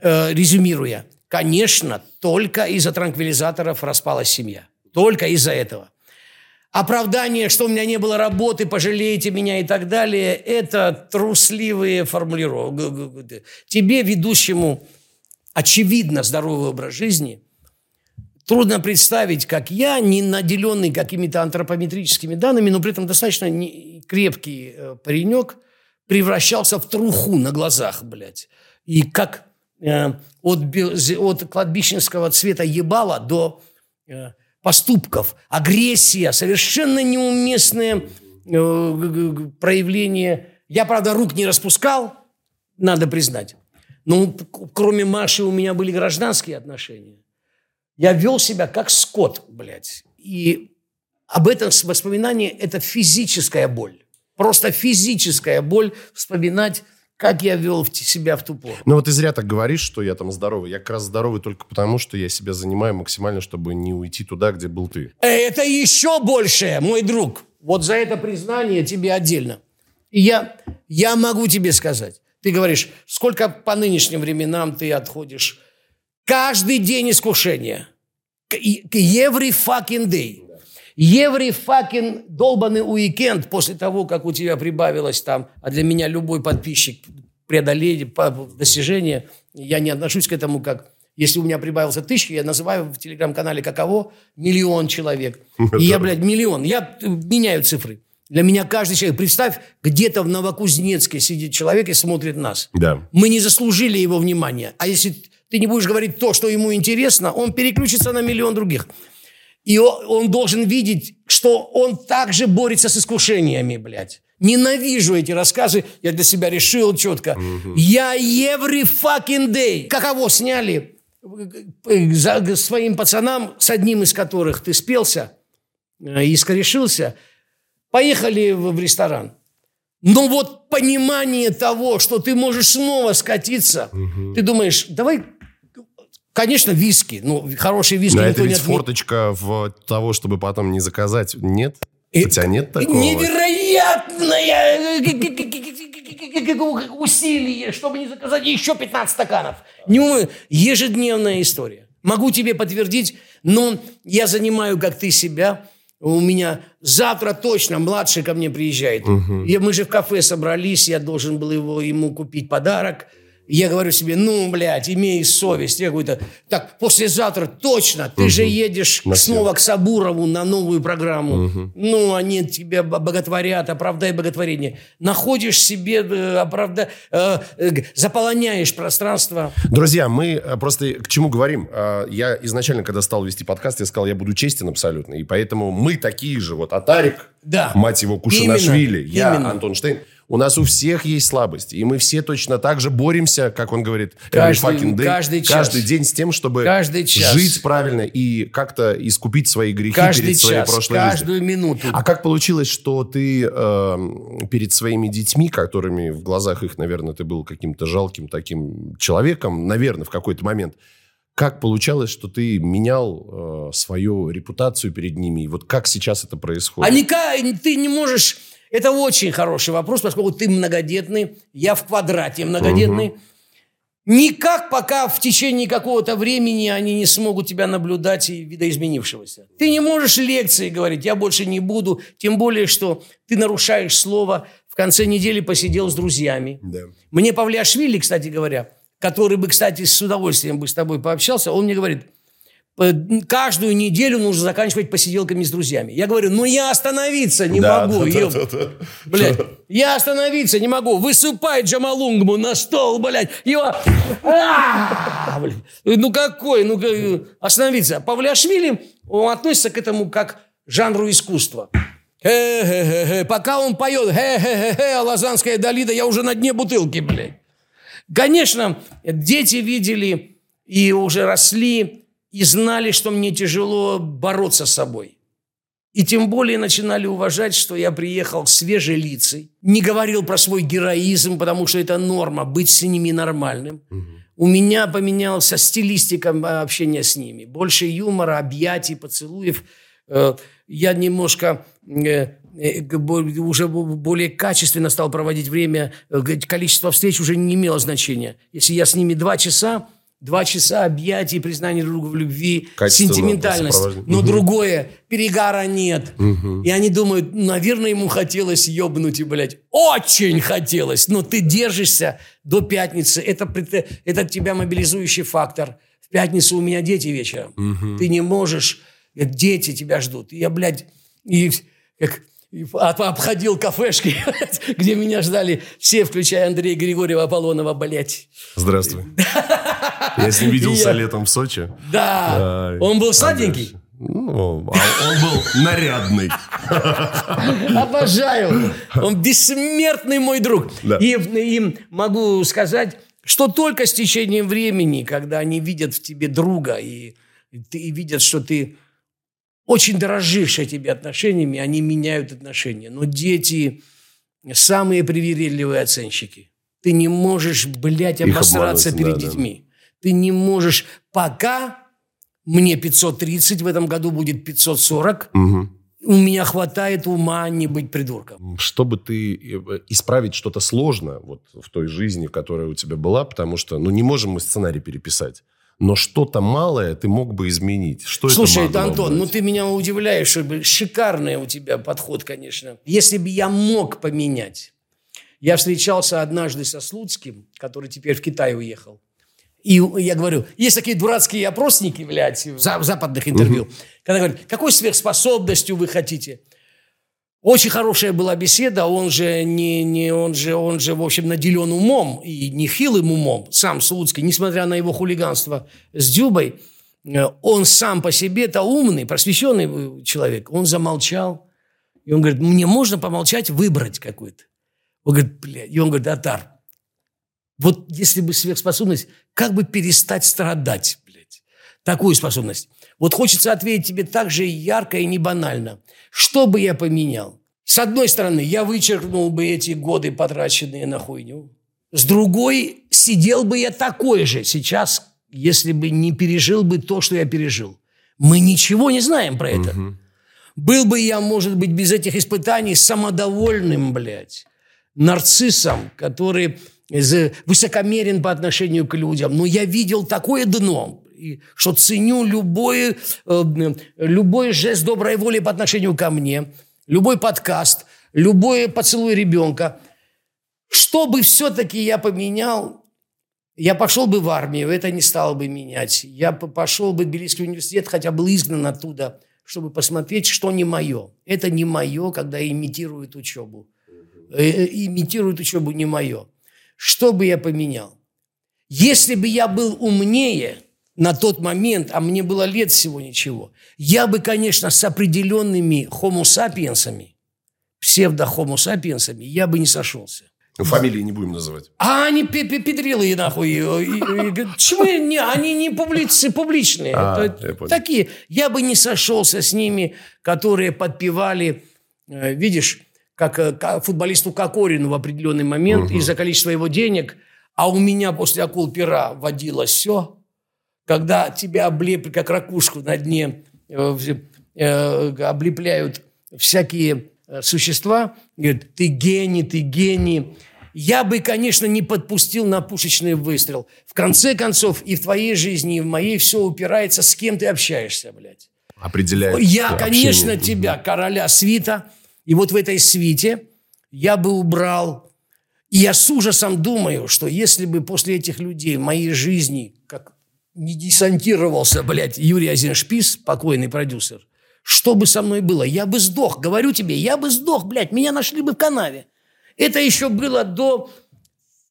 B: э, резюмируя, конечно, только из-за транквилизаторов распалась семья. Только из-за этого. Оправдание, что у меня не было работы, пожалеете меня и так далее, это трусливые формулировки. Тебе, ведущему, очевидно здоровый образ жизни, трудно представить, как я, не наделенный какими-то антропометрическими данными, но при этом достаточно крепкий э, паренек, превращался в труху на глазах, блядь. И как э, от, от кладбищенского цвета ебала до э, поступков, агрессия, совершенно неуместные э, проявления. Я, правда, рук не распускал, надо признать. Но кроме Маши у меня были гражданские отношения. Я вел себя как скот, блядь. И об этом воспоминании – это физическая боль. Просто физическая боль вспоминать как я вел себя в ту пору.
A: Ну вот ты зря так говоришь, что я там здоровый. Я как раз здоровый только потому, что я себя занимаю максимально, чтобы не уйти туда, где был ты.
B: Это еще больше, мой друг. Вот за это признание тебе отдельно. И я, я могу тебе сказать. Ты говоришь, сколько по нынешним временам ты отходишь. Каждый день искушения. Every fucking day. Every fucking долбанный уикенд после того, как у тебя прибавилось там, а для меня любой подписчик преодоление, достижение, я не отношусь к этому как если у меня прибавился тысяча, я называю в телеграм-канале каково? Миллион человек. [LAUGHS] И я, блядь, миллион. Я меняю цифры. Для меня каждый человек, представь, где-то в Новокузнецке сидит человек и смотрит нас.
A: Да.
B: Мы не заслужили его внимания. А если ты не будешь говорить то, что ему интересно, он переключится на миллион других. И он должен видеть, что он также борется с искушениями, блядь. Ненавижу эти рассказы. Я для себя решил четко. Угу. Я every fucking day. Каково сняли э, за своим пацанам, с одним из которых ты спелся э, и скорешился, поехали в ресторан. Но вот понимание того, что ты можешь снова скатиться, угу. ты думаешь, давай Конечно, виски. Ну, хорошие виски
A: Но это ведь отмен... форточка в того, чтобы потом не заказать. Нет? И... Тебя нет такого?
B: Невероятное усилие, чтобы не заказать еще 15 стаканов. Не Ежедневная история. Могу тебе подтвердить, но я занимаю, как ты себя. У меня завтра точно младший ко мне приезжает. Угу. И мы же в кафе собрались, я должен был его, ему купить подарок – я говорю себе, ну, блядь, имей совесть. Я говорю, так, послезавтра точно, ты угу. же едешь на снова к Сабурову на новую программу. Угу. Ну, они тебя боготворят, оправдай боготворение. Находишь себе, э, оправда... Э, э, заполоняешь пространство.
A: Друзья, мы э, просто к чему говорим? Я изначально, когда стал вести подкаст, я сказал, я буду честен абсолютно. И поэтому мы такие же. Вот Атарик, да. мать его, Кушанашвили, Именно. я, Именно. Антон Штейн. У нас у всех есть слабости, и мы все точно так же боремся, как он говорит,
B: каждый, day, каждый, час.
A: каждый день с тем, чтобы
B: каждый час.
A: жить правильно и как-то искупить свои грехи
B: каждый
A: перед
B: час,
A: своей прошлой
B: каждую
A: жизнью.
B: минуту.
A: А как получилось, что ты э, перед своими детьми, которыми в глазах их, наверное, ты был каким-то жалким таким человеком, наверное, в какой-то момент, как получалось, что ты менял э, свою репутацию перед ними? И вот как сейчас это происходит?
B: А никак, ты не можешь это очень хороший вопрос, поскольку ты многодетный, я в квадрате многодетный. Угу. Никак пока в течение какого-то времени они не смогут тебя наблюдать и видоизменившегося. Ты не можешь лекции говорить, я больше не буду, тем более, что ты нарушаешь слово. В конце недели посидел с друзьями. Да. Мне Павлиашвили, кстати говоря, который бы, кстати, с удовольствием бы с тобой пообщался, он мне говорит, каждую неделю нужно заканчивать посиделками с друзьями. Я говорю, ну я остановиться не да, могу. Да, да, да, Блядь, я остановиться не могу. Высыпай Джамалунгму на стол, блядь. Его... А, ну какой? Ну остановиться. Павлиашвили, он относится к этому как жанру искусства. Пока он поет хе-хе-хе, Лазанская долина, я уже на дне бутылки, блядь. Конечно, дети видели и уже росли и знали, что мне тяжело бороться с собой. И тем более начинали уважать, что я приехал свежей лицей, не говорил про свой героизм, потому что это норма, быть с ними нормальным. У меня поменялся стилистика общения с ними. Больше юмора, объятий, поцелуев. Э, я немножко э, э, уже более качественно стал проводить время. Количество встреч уже не имело значения. Если я с ними два часа, Два часа объятий, признания друг друга в любви, сентиментальность. Но угу. другое, перегара нет. Угу. И они думают, наверное, ему хотелось ебнуть и, блядь, очень хотелось. Но ты держишься до пятницы. Это, это тебя мобилизующий фактор. В пятницу у меня дети вечером. Угу. Ты не можешь, дети тебя ждут. И я, блядь, и как обходил кафешки, [LAUGHS] где меня ждали все, включая Андрея Григорьева Аполлонова, блядь.
A: Здравствуй. [LAUGHS] Я с ним виделся летом в Сочи.
B: Да. Он был сладенький?
A: Ну, а он был нарядный. [LAUGHS]
B: Обожаю. Он бессмертный мой друг. Да. И, и могу сказать, что только с течением времени, когда они видят в тебе друга и, и видят, что ты очень дорожишь этими отношениями, они меняют отношения. Но дети самые привередливые оценщики. Ты не можешь, блядь, обосраться перед да, детьми. Да. Ты не можешь пока мне 530, в этом году будет 540. Угу. У меня хватает ума не быть придурком.
A: Чтобы ты э, исправить что-то сложно вот в той жизни, которая у тебя была, потому что, ну, не можем мы сценарий переписать но что-то малое ты мог бы изменить. Что
B: Слушай, это, Антон, быть? ну ты меня удивляешь, шикарный у тебя подход, конечно. Если бы я мог поменять. Я встречался однажды со Слуцким, который теперь в Китай уехал. И я говорю, есть такие дурацкие опросники, блядь, в западных интервью, угу. когда говорят, какой сверхспособностью вы хотите? Очень хорошая была беседа, он же, не, не, он же, он же, в общем, наделен умом, и не хилым умом, сам Слуцкий, несмотря на его хулиганство с Дюбой, э, он сам по себе-то умный, просвещенный человек. Он замолчал, и он говорит, мне можно помолчать, выбрать какой-то. Он говорит, блядь, и он говорит, Атар, вот если бы сверхспособность, как бы перестать страдать, блядь, такую способность. Вот хочется ответить тебе так же ярко и не банально. Что бы я поменял? С одной стороны, я вычеркнул бы эти годы, потраченные на хуйню. С другой, сидел бы я такой же сейчас, если бы не пережил бы то, что я пережил. Мы ничего не знаем про это. Угу. Был бы я, может быть, без этих испытаний самодовольным, блядь, нарциссом, который высокомерен по отношению к людям. Но я видел такое дно, и что ценю любой, э, любой жест доброй воли по отношению ко мне, любой подкаст, любой поцелуй ребенка. Что бы все-таки я поменял, я пошел бы в армию, это не стало бы менять. Я пошел бы в Тбилисский университет, хотя был изгнан оттуда, чтобы посмотреть, что не мое. Это не мое, когда имитируют учебу. Э, имитируют учебу не мое. Что бы я поменял? Если бы я был умнее, на тот момент, а мне было лет всего ничего, я бы, конечно, с определенными homo-сапиенсами, псевдо-homo сапиенсами, я бы не сошелся.
A: Ну, фамилии не будем называть.
B: А они педрилы, нахуй. Чему не, они не публицы, публичные. А, я такие. Я бы не сошелся с ними, которые подпевали, э, видишь, как, э, как футболисту Кокорину в определенный момент угу. из-за количества его денег, а у меня после акул пера водилось все, когда тебя облепли, как ракушку на дне, э, э, облепляют всякие э, существа, говорят, ты гений, ты гений. Я бы, конечно, не подпустил на пушечный выстрел. В конце концов, и в твоей жизни, и в моей все упирается, с кем ты общаешься, блядь.
A: Определяет
B: Я, конечно, общение. тебя, короля свита, и вот в этой свите я бы убрал и я с ужасом думаю, что если бы после этих людей в моей жизни, как не десантировался, блядь, Юрий Азеншпис, покойный продюсер, что бы со мной было? Я бы сдох, говорю тебе, я бы сдох, блядь, меня нашли бы в канаве. Это еще было до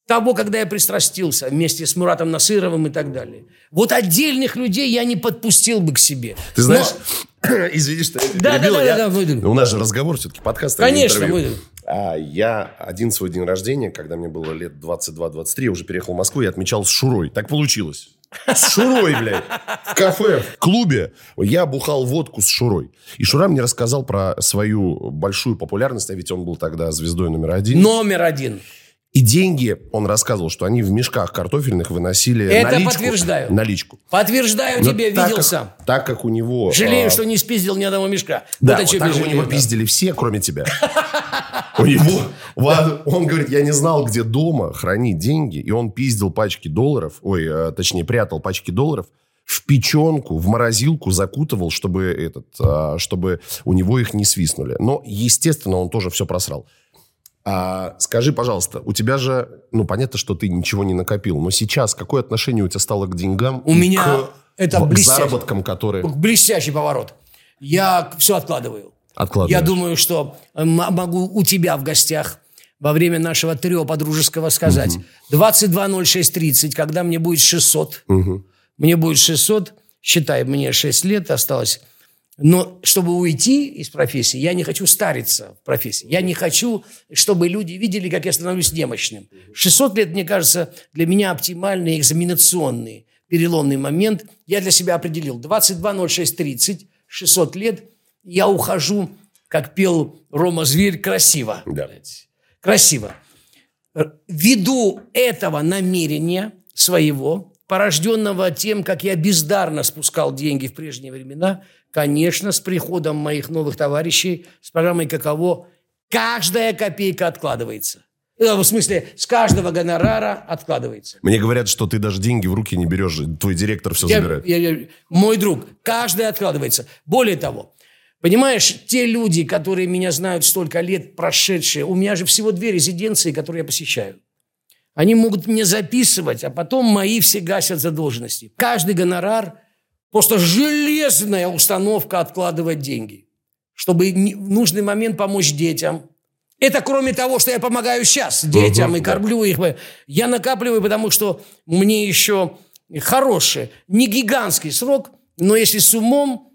B: того, когда я пристрастился вместе с Муратом Насыровым и так далее. Вот отдельных людей я не подпустил бы к себе.
A: Ты знаешь, Но... [COUGHS] извини, что я да, да, да, я... да, да, У нас же разговор все-таки, подкаст.
B: Конечно, выйду.
A: А я один свой день рождения, когда мне было лет 22-23, я уже переехал в Москву, я отмечал с Шурой. Так получилось. С Шурой, блядь. В кафе, в клубе. Я бухал водку с Шурой. И Шура мне рассказал про свою большую популярность, а ведь он был тогда звездой номер один.
B: Номер один.
A: И деньги, он рассказывал, что они в мешках картофельных выносили
B: Это
A: наличку.
B: подтверждаю.
A: Наличку.
B: Подтверждаю
A: Но
B: тебе,
A: так
B: видел
A: как-
B: сам.
A: Так как у него...
B: Жалею,
A: а,
B: что не спиздил ни одного мешка.
A: Да,
B: Вот
A: так у него
B: да.
A: пиздили все, кроме тебя. [LAUGHS] У него, он говорит, я не знал, где дома хранить деньги, и он пиздил пачки долларов, ой, э, точнее, прятал пачки долларов в печенку, в морозилку закутывал, чтобы, этот, а, чтобы у него их не свистнули. Но, естественно, он тоже все просрал. А, скажи, пожалуйста, у тебя же, ну, понятно, что ты ничего не накопил, но сейчас какое отношение у тебя стало к деньгам?
B: У
A: и
B: меня
A: к,
B: это
A: к заработкам, которые
B: Блестящий поворот. Я все откладываю.
A: откладываешь?
B: Я думаю, что э, могу у тебя в гостях во время нашего трепа дружеского сказать. 22.06.30, когда мне будет 600. Мне будет 600, считай, мне 6 лет осталось. Но чтобы уйти из профессии, я не хочу стариться в профессии. Я не хочу, чтобы люди видели, как я становлюсь немощным. 600 лет, мне кажется, для меня оптимальный экзаменационный переломный момент. Я для себя определил. 22.06.30, 600 лет, я ухожу, как пел Рома Зверь, красиво.
A: Да.
B: Красиво. Ввиду этого намерения своего, порожденного тем, как я бездарно спускал деньги в прежние времена, конечно, с приходом моих новых товарищей, с программой «Каково», каждая копейка откладывается. Э, В смысле, с каждого гонорара откладывается.
A: Мне говорят, что ты даже деньги в руки не берешь, твой директор все
B: Я-
A: забирает.
B: я- я- мой друг, каждый откладывается. Более того, понимаешь, те люди, которые меня знают столько лет, прошедшие, у меня же всего две резиденции, которые я посещаю. Они могут мне записывать, а потом мои все гасят задолженности. Каждый гонорар – просто железная установка откладывать деньги, чтобы в нужный момент помочь детям. Это кроме того, что я помогаю сейчас детям
A: Мгм,
B: и
A: да.
B: кормлю их. Я накапливаю, потому что мне еще хороший, не гигантский срок, но если с умом,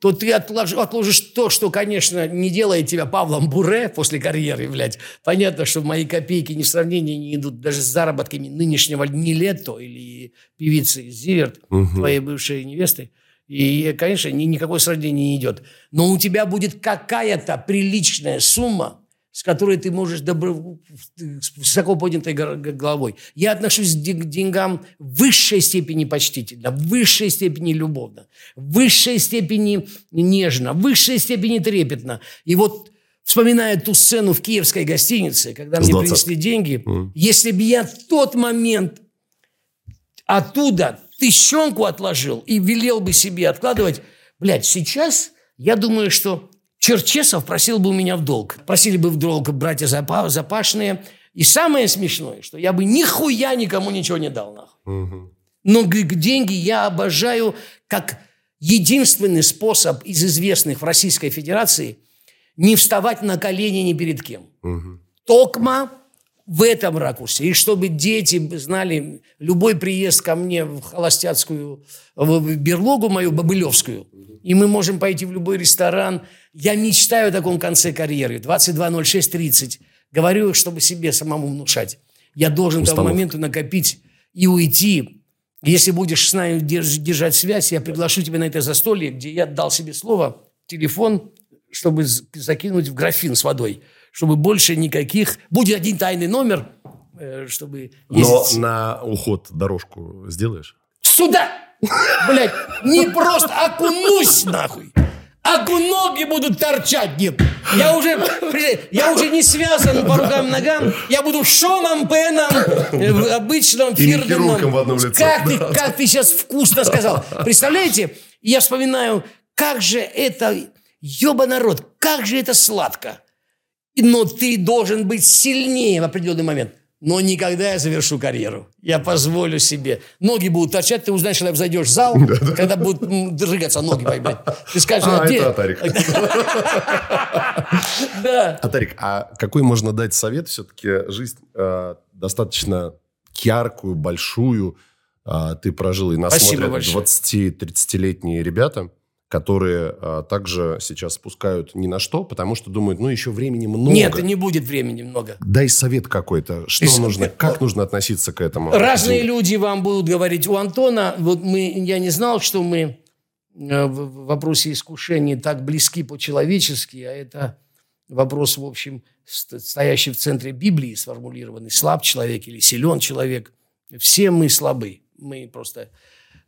B: то ты отлож- отложишь то, что, конечно, не делает тебя Павлом Буре после карьеры, блядь. Понятно, что мои копейки ни в сравнении не идут даже с заработками нынешнего Нилетто или певицы Зиверт, твоей бывшей невесты. И, конечно, ни- никакое сравнение не идет. Но у тебя будет какая-то приличная сумма, с которой ты можешь добро... с высоко поднятой головой. Я отношусь к ден- деньгам в высшей степени почтительно, в высшей степени любовно, в высшей степени нежно, в высшей степени трепетно. И вот вспоминая ту сцену в киевской гостинице, когда мне
A: 20.
B: принесли деньги, если бы я в тот момент оттуда тыщенку отложил и велел бы себе откладывать, блядь, сейчас я думаю, что Черчесов просил бы у меня в долг. Просили бы в долг братья Запа- Запашные. И самое смешное, что я бы нихуя никому ничего не дал, нахуй. Но г- г- деньги я обожаю как единственный способ из известных в Российской Федерации не вставать на колени ни перед кем. Токма в этом ракурсе. И чтобы дети знали, любой приезд ко мне в холостяцкую в берлогу мою, бобылевскую, и мы можем пойти в любой ресторан. Я мечтаю о таком конце карьеры. 22.06.30. Говорю, чтобы себе самому внушать. Я должен к тому
A: Установка.
B: моменту накопить и уйти. Если будешь с нами держ- держать связь, я приглашу тебя на это застолье, где я дал себе слово, телефон, чтобы закинуть в графин с водой. Чтобы больше никаких... Будет один тайный номер, э, чтобы
A: Но
B: ездить.
A: на уход дорожку сделаешь?
B: Сюда! Блядь, не просто окунусь, нахуй. Оку ноги будут торчать, нет. Я уже, я уже не связан по рукам и ногам. Я буду Шоном Пеном э, фирменном.
A: Рурком в одном лице.
B: Как ты, как ты сейчас вкусно сказал. Представляете? Я вспоминаю, как же это, ёба народ, как же это сладко. Но ты должен быть сильнее в определенный момент. Но никогда я завершу карьеру. Я позволю себе. Ноги будут торчать, ты узнаешь, когда зайдешь в зал, когда будут дрыгаться ноги, блядь. Ты скажешь,
A: А,
B: где?
A: это Атарик. [LAUGHS]
B: Да.
A: Атарик, а какой можно дать совет? Все-таки жизнь э, достаточно яркую, большую. э, ты прожил, и нас смотрят
B: большое.
A: 20-30-летние ребята. Которые а, также сейчас спускают ни на что, потому что думают, ну, еще времени много.
B: Нет, не будет времени много.
A: Дай совет какой-то, что
B: Ты-
A: нужно, [LAUGHS] как нужно относиться к этому?
B: Разные люди вам будут говорить. У Антона, вот мы, я не знал, что мы э, в вопросе искушений так близки по-человечески, а это вопрос, в общем, ст- стоящий в центре Библии, сформулированный. Слаб человек или силен человек. Все мы слабы. Мы просто,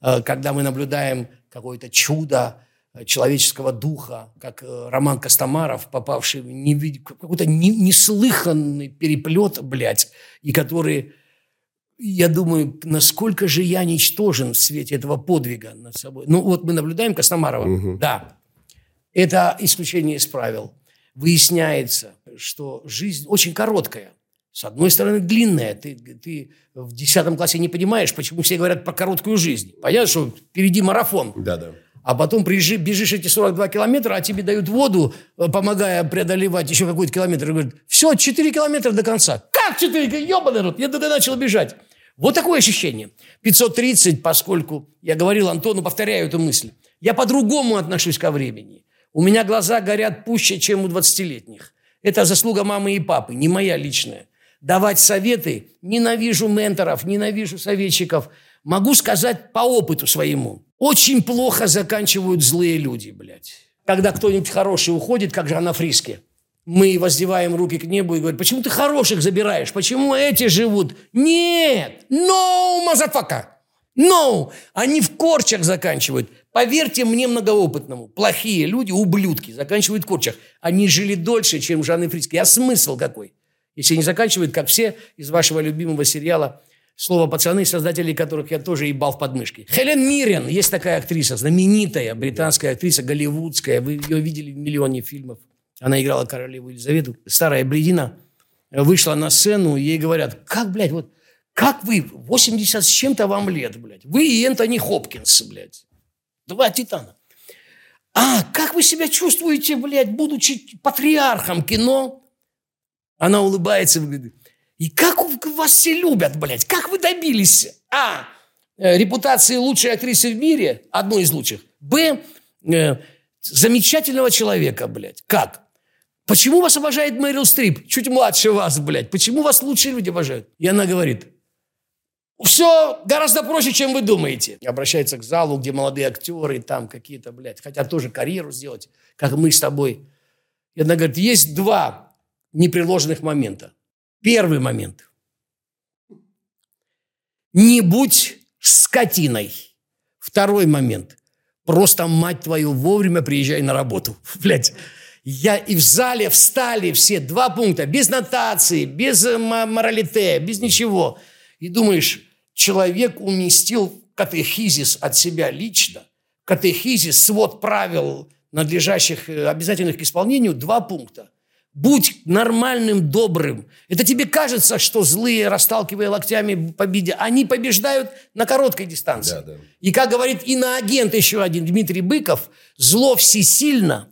B: э, когда мы наблюдаем какое-то чудо человеческого духа, как э, Роман Костомаров, попавший в невид- какой-то не- неслыханный переплет, блядь, и который я думаю, насколько же я ничтожен в свете этого подвига над собой. Ну, вот мы наблюдаем Костомарова.
A: Мгм.
B: Да. Это исключение из правил. Выясняется, что жизнь очень короткая. С одной стороны, длинная. Ты, ты в 10 классе не понимаешь, почему все говорят про короткую жизнь. Понятно, что впереди марафон.
A: Да-да.
B: А потом бежишь эти 42 километра, а тебе дают воду, э, помогая преодолевать еще какой-то километр. И говорят, все, 4 километра до конца. Как 4? Ебаный рот, я тогда начал бежать. Вот такое ощущение. 530, поскольку я говорил Антону, повторяю эту мысль. Я по-другому отношусь ко времени. У меня глаза горят пуще, чем у 20-летних. Это заслуга мамы и папы, не моя личная. Давать советы, ненавижу менторов, ненавижу советчиков. Могу сказать по опыту своему. Очень плохо заканчивают злые люди, блядь. Когда кто-нибудь хороший уходит, как Жанна Фриске, мы воздеваем руки к небу и говорим, почему ты хороших забираешь? Почему эти живут? Нет! No, motherfucker! No! Они в корчах заканчивают. Поверьте мне, многоопытному, плохие люди, ублюдки, заканчивают в корчах. Они жили дольше, чем Жанны Фриске. А смысл какой? Если не заканчивают, как все из вашего любимого сериала «Слово пацаны», создателей которых я тоже ебал в подмышки. Хелен Миррен, есть такая актриса, знаменитая британская актриса, голливудская. Вы ее видели в миллионе фильмов. Она играла королеву Елизавету. Старая бредина вышла на сцену, ей говорят, как, блядь, вот, как вы, 80 с чем-то вам лет, блядь. Вы и Энтони Хопкинс, блядь. Два титана. А, как вы себя чувствуете, блядь, будучи патриархом кино? Она улыбается говорит, и как вас все любят, блядь, как вы добились, а, э, репутации лучшей актрисы в мире, одной из лучших, б, э, замечательного человека, блядь, как? Почему вас обожает Мэрил Стрип, чуть младше вас, блядь, почему вас лучшие люди обожают? И она говорит, все гораздо проще, чем вы думаете. Обращается к залу, где молодые актеры, там какие-то, блядь, хотят тоже карьеру сделать, как мы с тобой. И она говорит, есть два непреложных момента. Первый момент. Не будь скотиной. Второй момент. Просто, мать твою, вовремя приезжай на работу. [LAUGHS] Блядь. Я и в зале встали все два пункта, без нотации, без э, моралите, без ничего. И думаешь, человек уместил катехизис от себя лично, катехизис, свод правил, надлежащих, э, обязательных к исполнению, два пункта. Будь нормальным, добрым. Это тебе кажется, что злые, расталкивая локтями победе, они побеждают на короткой дистанции.
A: Да, да.
B: И как говорит иноагент еще один Дмитрий Быков, зло всесильно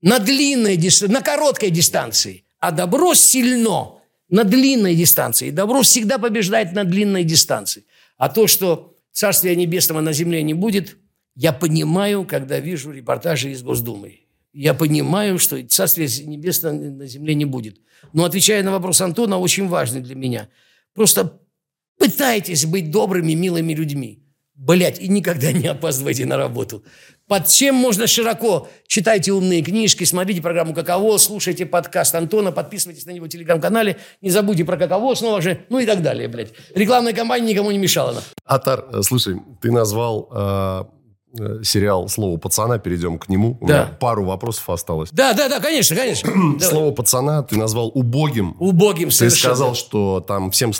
B: на длинной дис- на короткой дистанции, а добро сильно на длинной дистанции. И добро всегда побеждает на длинной дистанции. А то, что Царствия Небесного на земле не будет, я понимаю, когда вижу репортажи из Госдумы. Я понимаю, что Царствия Небесного на земле не будет. Но отвечая на вопрос Антона, очень важный для меня. Просто пытайтесь быть добрыми, милыми людьми. Блять, и никогда не опаздывайте на работу. Под чем можно широко? Читайте умные книжки, смотрите программу «Каково», слушайте подкаст Антона, подписывайтесь на него в телеграм-канале, не забудьте про «Каково» снова же, ну и так далее, блядь. Рекламная кампания никому не мешала.
A: Атар, э, слушай, ты назвал э, сериал «Слово пацана», перейдем к нему. У
B: Да.
A: меня пару вопросов осталось.
B: Да, да, да, конечно, конечно.
A: Слово пацана ты назвал убогим.
B: Убогим
A: Ты
B: совершенно.
A: сказал, что там всем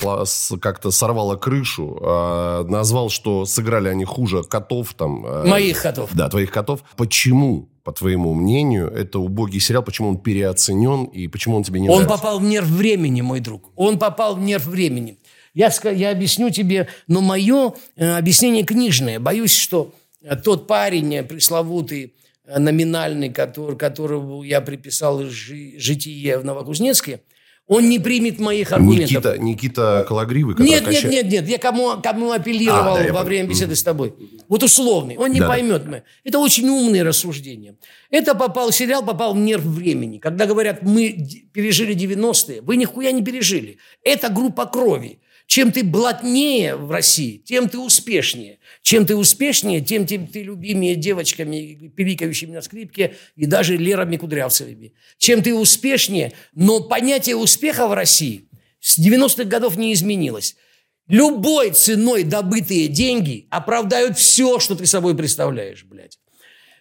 A: как-то сорвало крышу. э, назвал, что сыграли они хуже котов. Там, э,
B: Моих котов.
A: Да, твоих котов. Почему, по твоему мнению, это убогий сериал? Почему он переоценен? И почему он тебе не
B: Он
A: нравится?
B: попал в нерв времени, мой друг. Он попал в нерв времени. Я, я объясню тебе, но мое э, объяснение книжное. Боюсь, что э, тот парень э, пресловутый, э, номинальный, который, которого я приписал жи- житие в Новокузнецке, Он не примет моих аргументов.
A: Никита, Никита Калагривый, который
B: Нет, нет,
A: качает-
B: нет, нет. Я кому, кому апеллировал
A: А, да,
B: во время беседы с тобой. Вот условный. Он не
A: Да, да.
B: поймет. мы. Это очень умные рассуждения. Это попал, сериал попал в нерв времени. Когда говорят, мы пережили 90-е, вы нихуя не пережили. Это группа крови. Чем ты блатнее в России, тем ты успешнее. Чем ты успешнее, тем ты, ты любимее девочками, пиликающими на скрипке и даже Лерами Кудрявцевыми. Чем ты успешнее, но понятие успеха в России с 90-х годов не изменилось. Любой ценой добытые деньги оправдают все, что ты собой представляешь, блядь.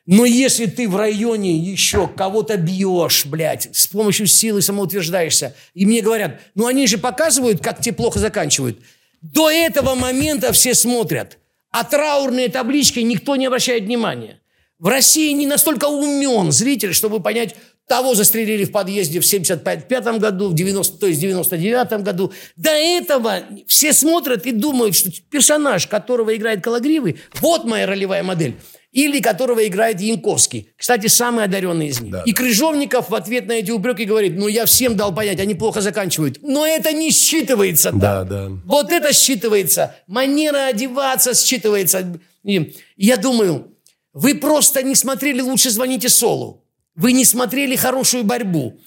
B: Но если ты в районе еще кого-то бьешь, блядь, с помощью силы самоутверждаешься, и мне говорят, ну они же показывают, как тебе плохо заканчивают. До этого момента все смотрят, а траурные таблички никто не обращает внимания. В России не настолько умен зритель, чтобы понять, того застрелили в подъезде в 75 году, в 90, то есть в 99 году. До этого все смотрят и думают, что персонаж, которого играет Калагривый, вот моя ролевая модель. Или которого играет Янковский. Кстати, самый одаренный из них.
A: Да.
B: И Крыжовников в ответ на эти упреки говорит, ну я всем дал понять, они плохо заканчивают. Но это не считывается.
A: Да,
B: так.
A: да.
B: Вот это считывается. Манера одеваться считывается. И я думаю, вы просто не смотрели «Лучше звоните Солу». Вы не смотрели «Хорошую борьбу».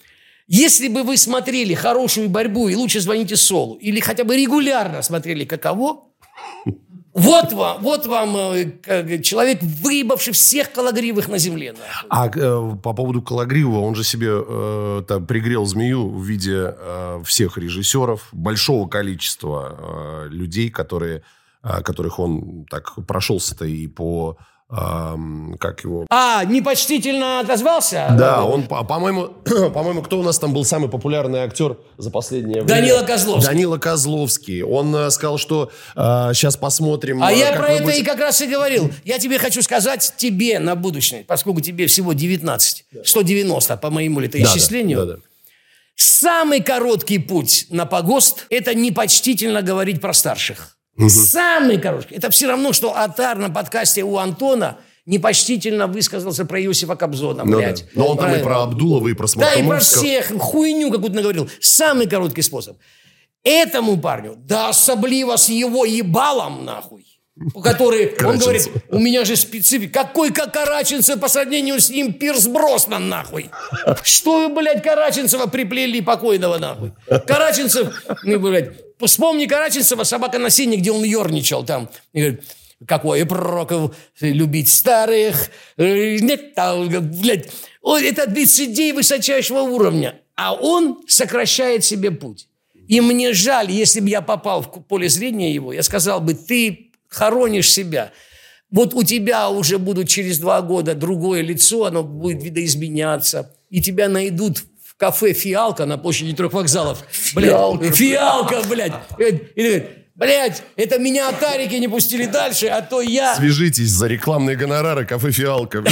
B: Если бы вы смотрели «Хорошую борьбу» и «Лучше звоните Солу», или хотя бы регулярно смотрели «Каково», вот вам, вот вам э, человек, выебавший всех калагривых на земле.
A: А э, по поводу Калагривого, он же себе э, там пригрел змею в виде э, всех режиссеров, большого количества э, людей, которые, э, которых он так прошелся-то и по... как его...
B: А, непочтительно отозвался?
A: Да, он, по- по-моему, [CLEARS THROAT] по-моему, кто у нас там был самый популярный актер за последнее время?
B: Данила Козловский.
A: Данила Козловский. Он э, сказал, что сейчас посмотрим...
B: А
A: э,
B: я про это
A: будете-
B: и как раз и говорил. Я тебе хочу сказать тебе на будущее, поскольку тебе всего 19, 190 по моему
A: Да, да,
B: летоисчислению.
A: да, да.
B: Самый короткий путь на погост – это непочтительно говорить про старших. Самый короткий. Это все равно, что Атар на подкасте у Антона непочтительно высказался про Иосифа Кобзона,
A: Ну да.
B: блядь.
A: Но он там и про Абдулова, и про
B: Да, и про всех хуйню какую-то наговорил. Самый короткий способ. Этому парню, да особливо с его ебалом, нахуй, который, он говорит, у меня же специфика. Какой как Караченцев по сравнению с ним Пирс Броснан, нахуй? Что вы, блядь, Караченцева приплели покойного, нахуй? Караченцев, ну, блядь, вспомни Караченцева, собака на сене, где он ерничал там. И говорит, какой прокол любить старых, э, нет, там, блядь. Это лицедей высочайшего уровня. А он сокращает себе путь. И мне жаль, если бы я попал в поле зрения его, я сказал бы, ты хоронишь себя. Вот у тебя уже будут через два года другое лицо, оно будет видоизменяться, и тебя найдут в кафе «Фиалка» на площади трех вокзалов. Блядь,
A: Фиалка.
B: «Фиалка», блядь. И блядь, это меня атарики не пустили дальше, а то я...
A: Свяжитесь за рекламные гонорары кафе «Фиалка».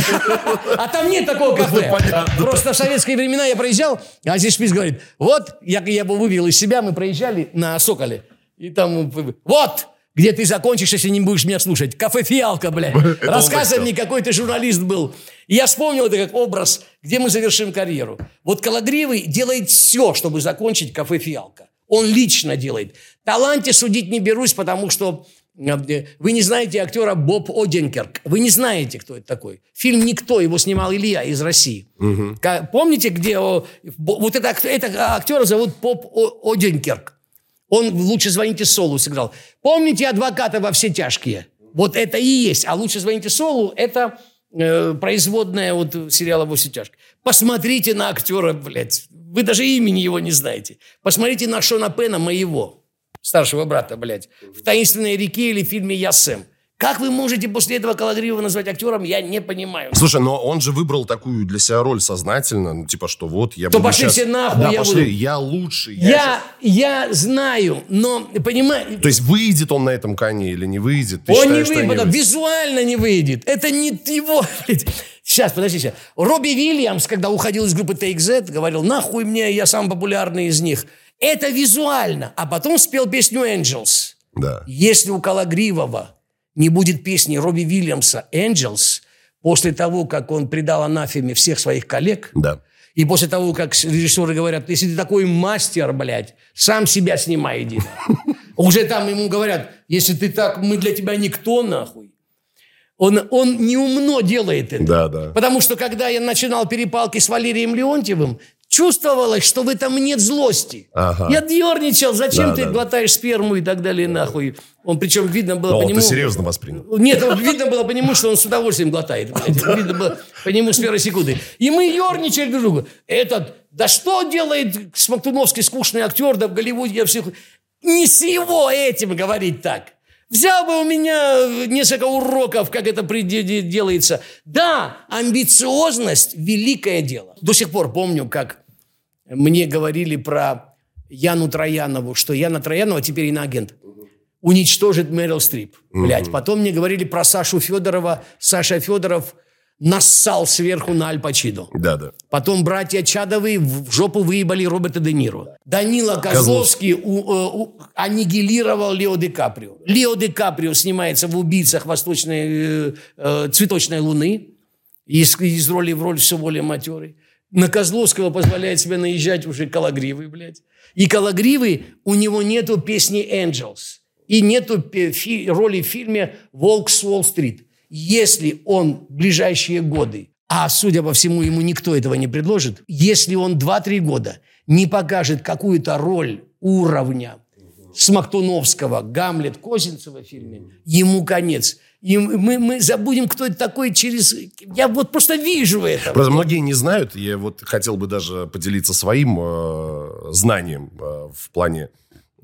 B: А там нет такого кафе.
A: понятно.
B: Просто в советские времена я проезжал, а здесь Шпиц говорит, вот, я, его вывел из себя, мы проезжали на Соколе. И там, вот, где ты закончишь, если не будешь меня слушать. Кафе «Фиалка», блядь. [LAUGHS] Рассказывай мне, какой ты журналист был. И я вспомнил это как образ, где мы завершим карьеру. Вот Калагривый делает все, чтобы закончить кафе «Фиалка». Он лично делает. Таланте судить не берусь, потому что э, вы не знаете актера Боб Оденкерк. Вы не знаете, кто это такой. Фильм «Никто», его снимал Илья из России. Ка- Помните, где... Вот это, это актера зовут Боб Оденкерк. Он «Лучше звоните Солу» сыграл. Помните «Адвоката во все тяжкие»? Вот это и есть. А «Лучше звоните Солу» – это э, производная вот сериала «Во все тяжкие». Посмотрите на актера, блядь. Вы даже имени его не знаете. Посмотрите на Шона Пена, моего, старшего брата, блядь. В «Таинственной реке» или в фильме «Я Сэм». Как вы можете после этого Калагриева назвать актером, я не понимаю.
A: Слушай, но он же выбрал такую для себя роль сознательно, ну, типа, что вот я
B: То
A: буду
B: пошли
A: щас-
B: все нахуй,
A: Да,
B: я
A: пошли,
B: буду-
A: я лучший.
B: Я, я знаю, но, понимаете...
A: То есть выйдет он на этом коне или не выйдет? Ты
B: Он
A: считаешь,
B: не выйдет, визуально не выйдет. Это не его. блядь. Сейчас, подождите. Робби Вильямс, когда уходил из группы Take Z, говорил, нахуй мне, я самый популярный из них. Это визуально. А потом спел песню Angels.
A: Да.
B: Если у Калагривого не будет песни Робби Вильямса «Angels», после того, как он предал анафеме всех своих коллег,
A: Да.
B: И после того, как режиссеры говорят, если ты такой мастер, блядь, сам себя снимай, иди. [LAUGHS] Уже там ему говорят, если ты так, мы для тебя никто, нахуй. Он, он неумно делает это.
A: Да, да.
B: Потому что когда я начинал перепалки с Валерием Леонтьевым, чувствовалось, что в этом нет злости.
A: Ага.
B: Я дерничал, зачем
A: Да,
B: ты
A: да.
B: глотаешь сперму и так далее, нахуй. Он причем видно было
A: Но
B: по
A: он
B: нему...
A: ты серьезно воспринял.
B: Нет, видно было по нему, что он с удовольствием глотает. Видно было по нему с первой секунды. И мы ерничали друг другу. Этот, да что делает Смоктуновский скучный актер, да в Голливуде я всех... Не с его этим говорить так. Взял бы у меня несколько уроков, как это делается. Да, амбициозность – великое дело. До сих пор помню, как мне говорили про Яну Троянову, что Яна Троянова теперь иноагент уничтожит Мэрил Стрип. Блядь. Потом мне говорили про Сашу Федорова. Саша Федоров нассал сверху на Аль Пачино.
A: Да, да.
B: Потом братья Чадовы в жопу выебали Роберта Де Ниро. Данила Козловский у- э, у- аннигилировал Лео Ди Каприо. Лео Ди Каприо снимается в «Убийцах Восточной э, э, цветочной луны». Из, из роли в роль все более матерый. На Козловского позволяет себе наезжать уже Калагривый, блядь. И Калагривый, у него нету песни «Angels». И нету фи- роли в фильме «Волк с Уолл-стрит». Если он в ближайшие годы, а судя по всему, ему никто этого не предложит, если он 2-3 года не покажет какую-то роль уровня Смоктуновского, Гамлет, Козинцева в фильме, ему конец. И мы, мы забудем, кто это такой через... Я вот просто вижу это.
A: Просто многие не знают. Я вот хотел бы даже поделиться своим э, знанием э, в плане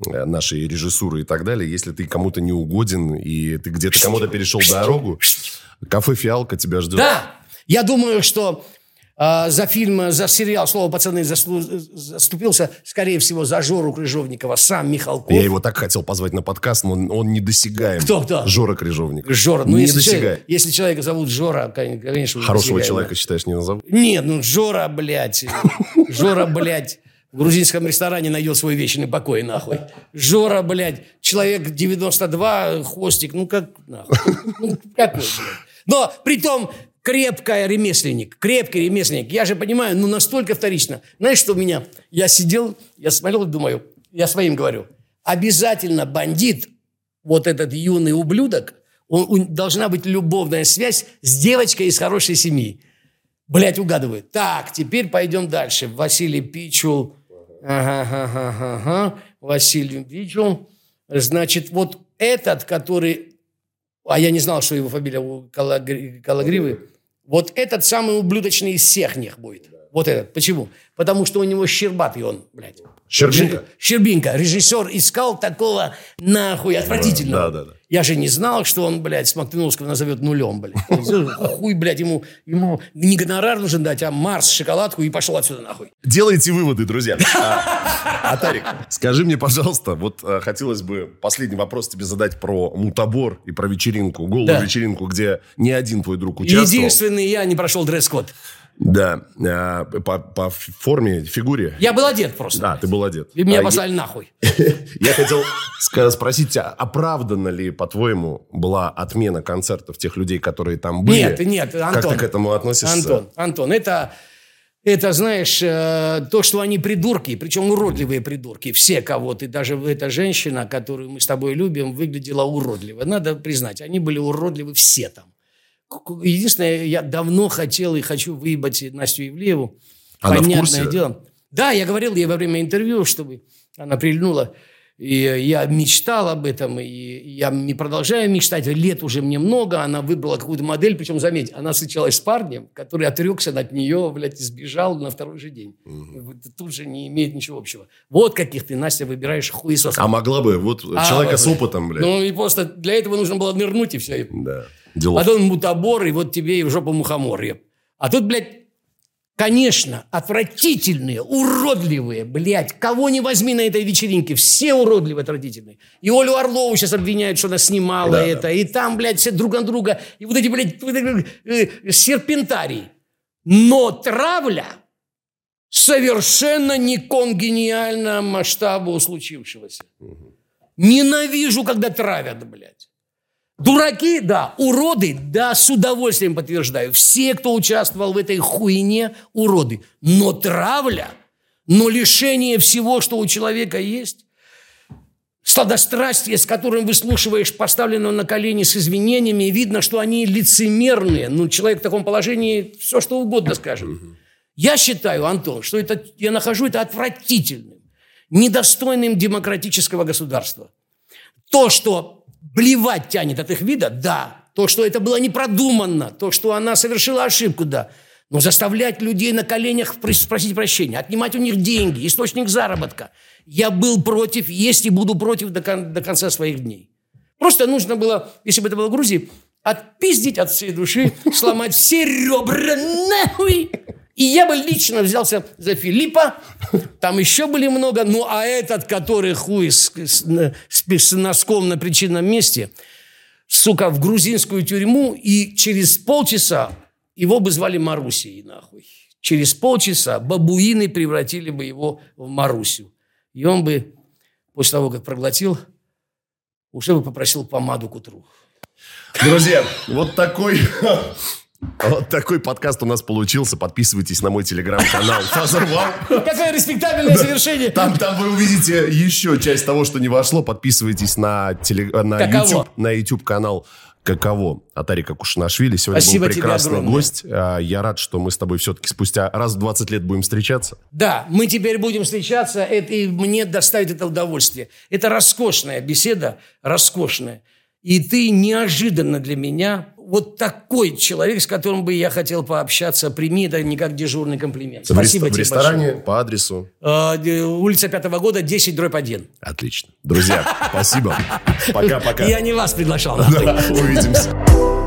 A: э, нашей режиссуры и так далее. Если ты кому-то не угоден, и ты где-то кому-то перешел дорогу, кафе «Фиалка» тебя ждет.
B: Да, я думаю, что за фильм, за сериал «Слово пацаны» заступился, скорее всего, за Жору Крыжовникова сам Михалков.
A: Я его так хотел позвать на подкаст, но он, недосягаем.
B: Кто, кто?
A: Жора Крыжовник.
B: Жора, ну если, человек- если человека зовут Жора, кон- конечно,
A: Хорошего человека, считаешь, не назову?
B: Нет, ну Жора, блядь. Жора, блядь. В грузинском ресторане найдет свой вечный покой, нахуй. Жора, блядь. Человек 92, хвостик. Ну, как, нахуй. Ну, какой, блядь. Но, притом, крепкая ремесленник. Крепкий ремесленник. Я же понимаю, ну, настолько вторично. Знаешь, что у меня? Я сидел, я смотрел и думаю, я своим говорю. Обязательно бандит, вот этот юный ублюдок, он, у- должна быть любовная связь с девочкой из хорошей семьи. Блять, угадывает. Так, теперь пойдем дальше. Василий Пичул. Ага, ага, ага. Василий Пичул. Значит, вот этот, который... А я не знал, что его фамилия Калагривы. Вот этот самый ублюдочный из всех них будет. Вот этот. Почему? Потому что у него щербатый он, блядь.
A: Щербинка?
B: Щербинка. Режиссер искал такого нахуй отвратительного.
A: Да, да, да.
B: Я же не знал, что он, блядь, Смоктуновского назовет нулем, блядь. [LAUGHS] Хуй, блядь, ему, ему не гонорар нужен дать, а Марс, шоколадку и пошел отсюда нахуй.
A: Делайте выводы, друзья. [LAUGHS] А, Атарик, скажи мне, пожалуйста, вот а, хотелось бы последний вопрос тебе задать про мутабор и про вечеринку, голую
B: Да.
A: вечеринку, где ни один твой друг участвовал.
B: Единственный я не прошел дресс-код.
A: Да, а, по, по форме, фигуре.
B: Я был одет просто.
A: Да, ты был одет.
B: И меня
A: А,
B: послали нахуй. [LAUGHS]
A: Я хотел спросить тебя, оправдана ли, по-твоему, была отмена концертов тех людей, которые там были?
B: Нет, нет, Антон.
A: Как ты к этому относишься?
B: Антон, Антон, это, это знаешь, э, то, что они придурки, причем уродливые придурки. Все кого ты, даже эта женщина, которую мы с тобой любим, выглядела уродливо. Надо признать, они были уродливы все там. Единственное, я давно хотел и хочу выебать Настю Ивлееву.
A: Она в
B: Понятное
A: курсе?
B: дело. Да, я говорил ей во время интервью, чтобы она прильнула. И я мечтал об этом, и я не продолжаю мечтать. Лет уже мне много. Она выбрала какую-то модель. Причем, заметь, она встречалась с парнем, который отрекся от нее, блядь, и сбежал на второй же день. Вот Тут же не имеет ничего общего. Вот каких ты, Настя, выбираешь хуесосов.
A: А могла бы, вот
B: А,
A: человека с опытом, блядь.
B: Ну и просто для этого нужно было нырнуть и все.
A: Да, делов.
B: Потом мутабор, и вот тебе и в жопу мухоморье. А тут, блядь, конечно, отвратительные, уродливые, блядь. Кого не возьми на этой вечеринке, все уродливые, отвратительные. И Олю Орлову сейчас обвиняют, что она снимала
A: Да,
B: это. И там, блядь, все друг на друга. И вот эти, блядь, вот эти, э, серпентарий. Но травля совершенно не конгениальна масштабу случившегося. Ненавижу, когда травят, блядь. Дураки, да. Уроды, да, с удовольствием подтверждаю. Все, кто участвовал в этой хуйне, уроды. Но травля, но лишение всего, что у человека есть, сладострастие, с которым выслушиваешь поставленного на колени с извинениями, видно, что они лицемерные. Ну, человек в таком положении все, что угодно скажет. Я считаю, Антон, что это, я нахожу это отвратительным, недостойным демократического государства. То, что блевать тянет от их вида, да. То, что это было не продуманно, то, что она совершила ошибку, да. Но заставлять людей на коленях спросить прощения, отнимать у них деньги, источник заработка. Я был против, есть и буду против до, кон- до конца своих дней. Просто нужно было, если бы это было в Грузии, отпиздить от всей души, сломать все ребра нахуй. И я бы лично взялся за Филиппа. Там еще были много. Ну, а этот, который хуй с, с, с носком на причинном месте, сука, в грузинскую тюрьму, и через полчаса его бы звали Марусей, нахуй. Через полчаса бабуины превратили бы его в Марусю. И он бы, после того, как проглотил, уже бы попросил помаду к утру.
A: Друзья, вот такой вот такой подкаст у нас получился. Подписывайтесь на мой телеграм-канал [LAUGHS] Father Wow.
B: Какое респектабельное завершение.
A: Там, там вы увидите еще часть того, что не вошло. Подписывайтесь на, теле, на, YouTube, на YouTube канал Каково Отарика Кушанашвили. Сегодня
B: Спасибо
A: был прекрасный гость. А, я рад, что мы с тобой все-таки спустя раз в 20 лет будем встречаться.
B: Да, мы теперь будем встречаться, это, и мне доставит это удовольствие. Это роскошная беседа, роскошная. И ты неожиданно для меня вот такой человек, с которым бы я хотел пообщаться. Прими это не как дежурный комплимент.
A: В Спасибо в тебе ресторане большое. по адресу?
B: Э, улица Пятого года, 10, дробь 1.
A: Отлично. Друзья, спасибо. [LAUGHS] Пока-пока.
B: Я не вас приглашал.
A: Увидимся.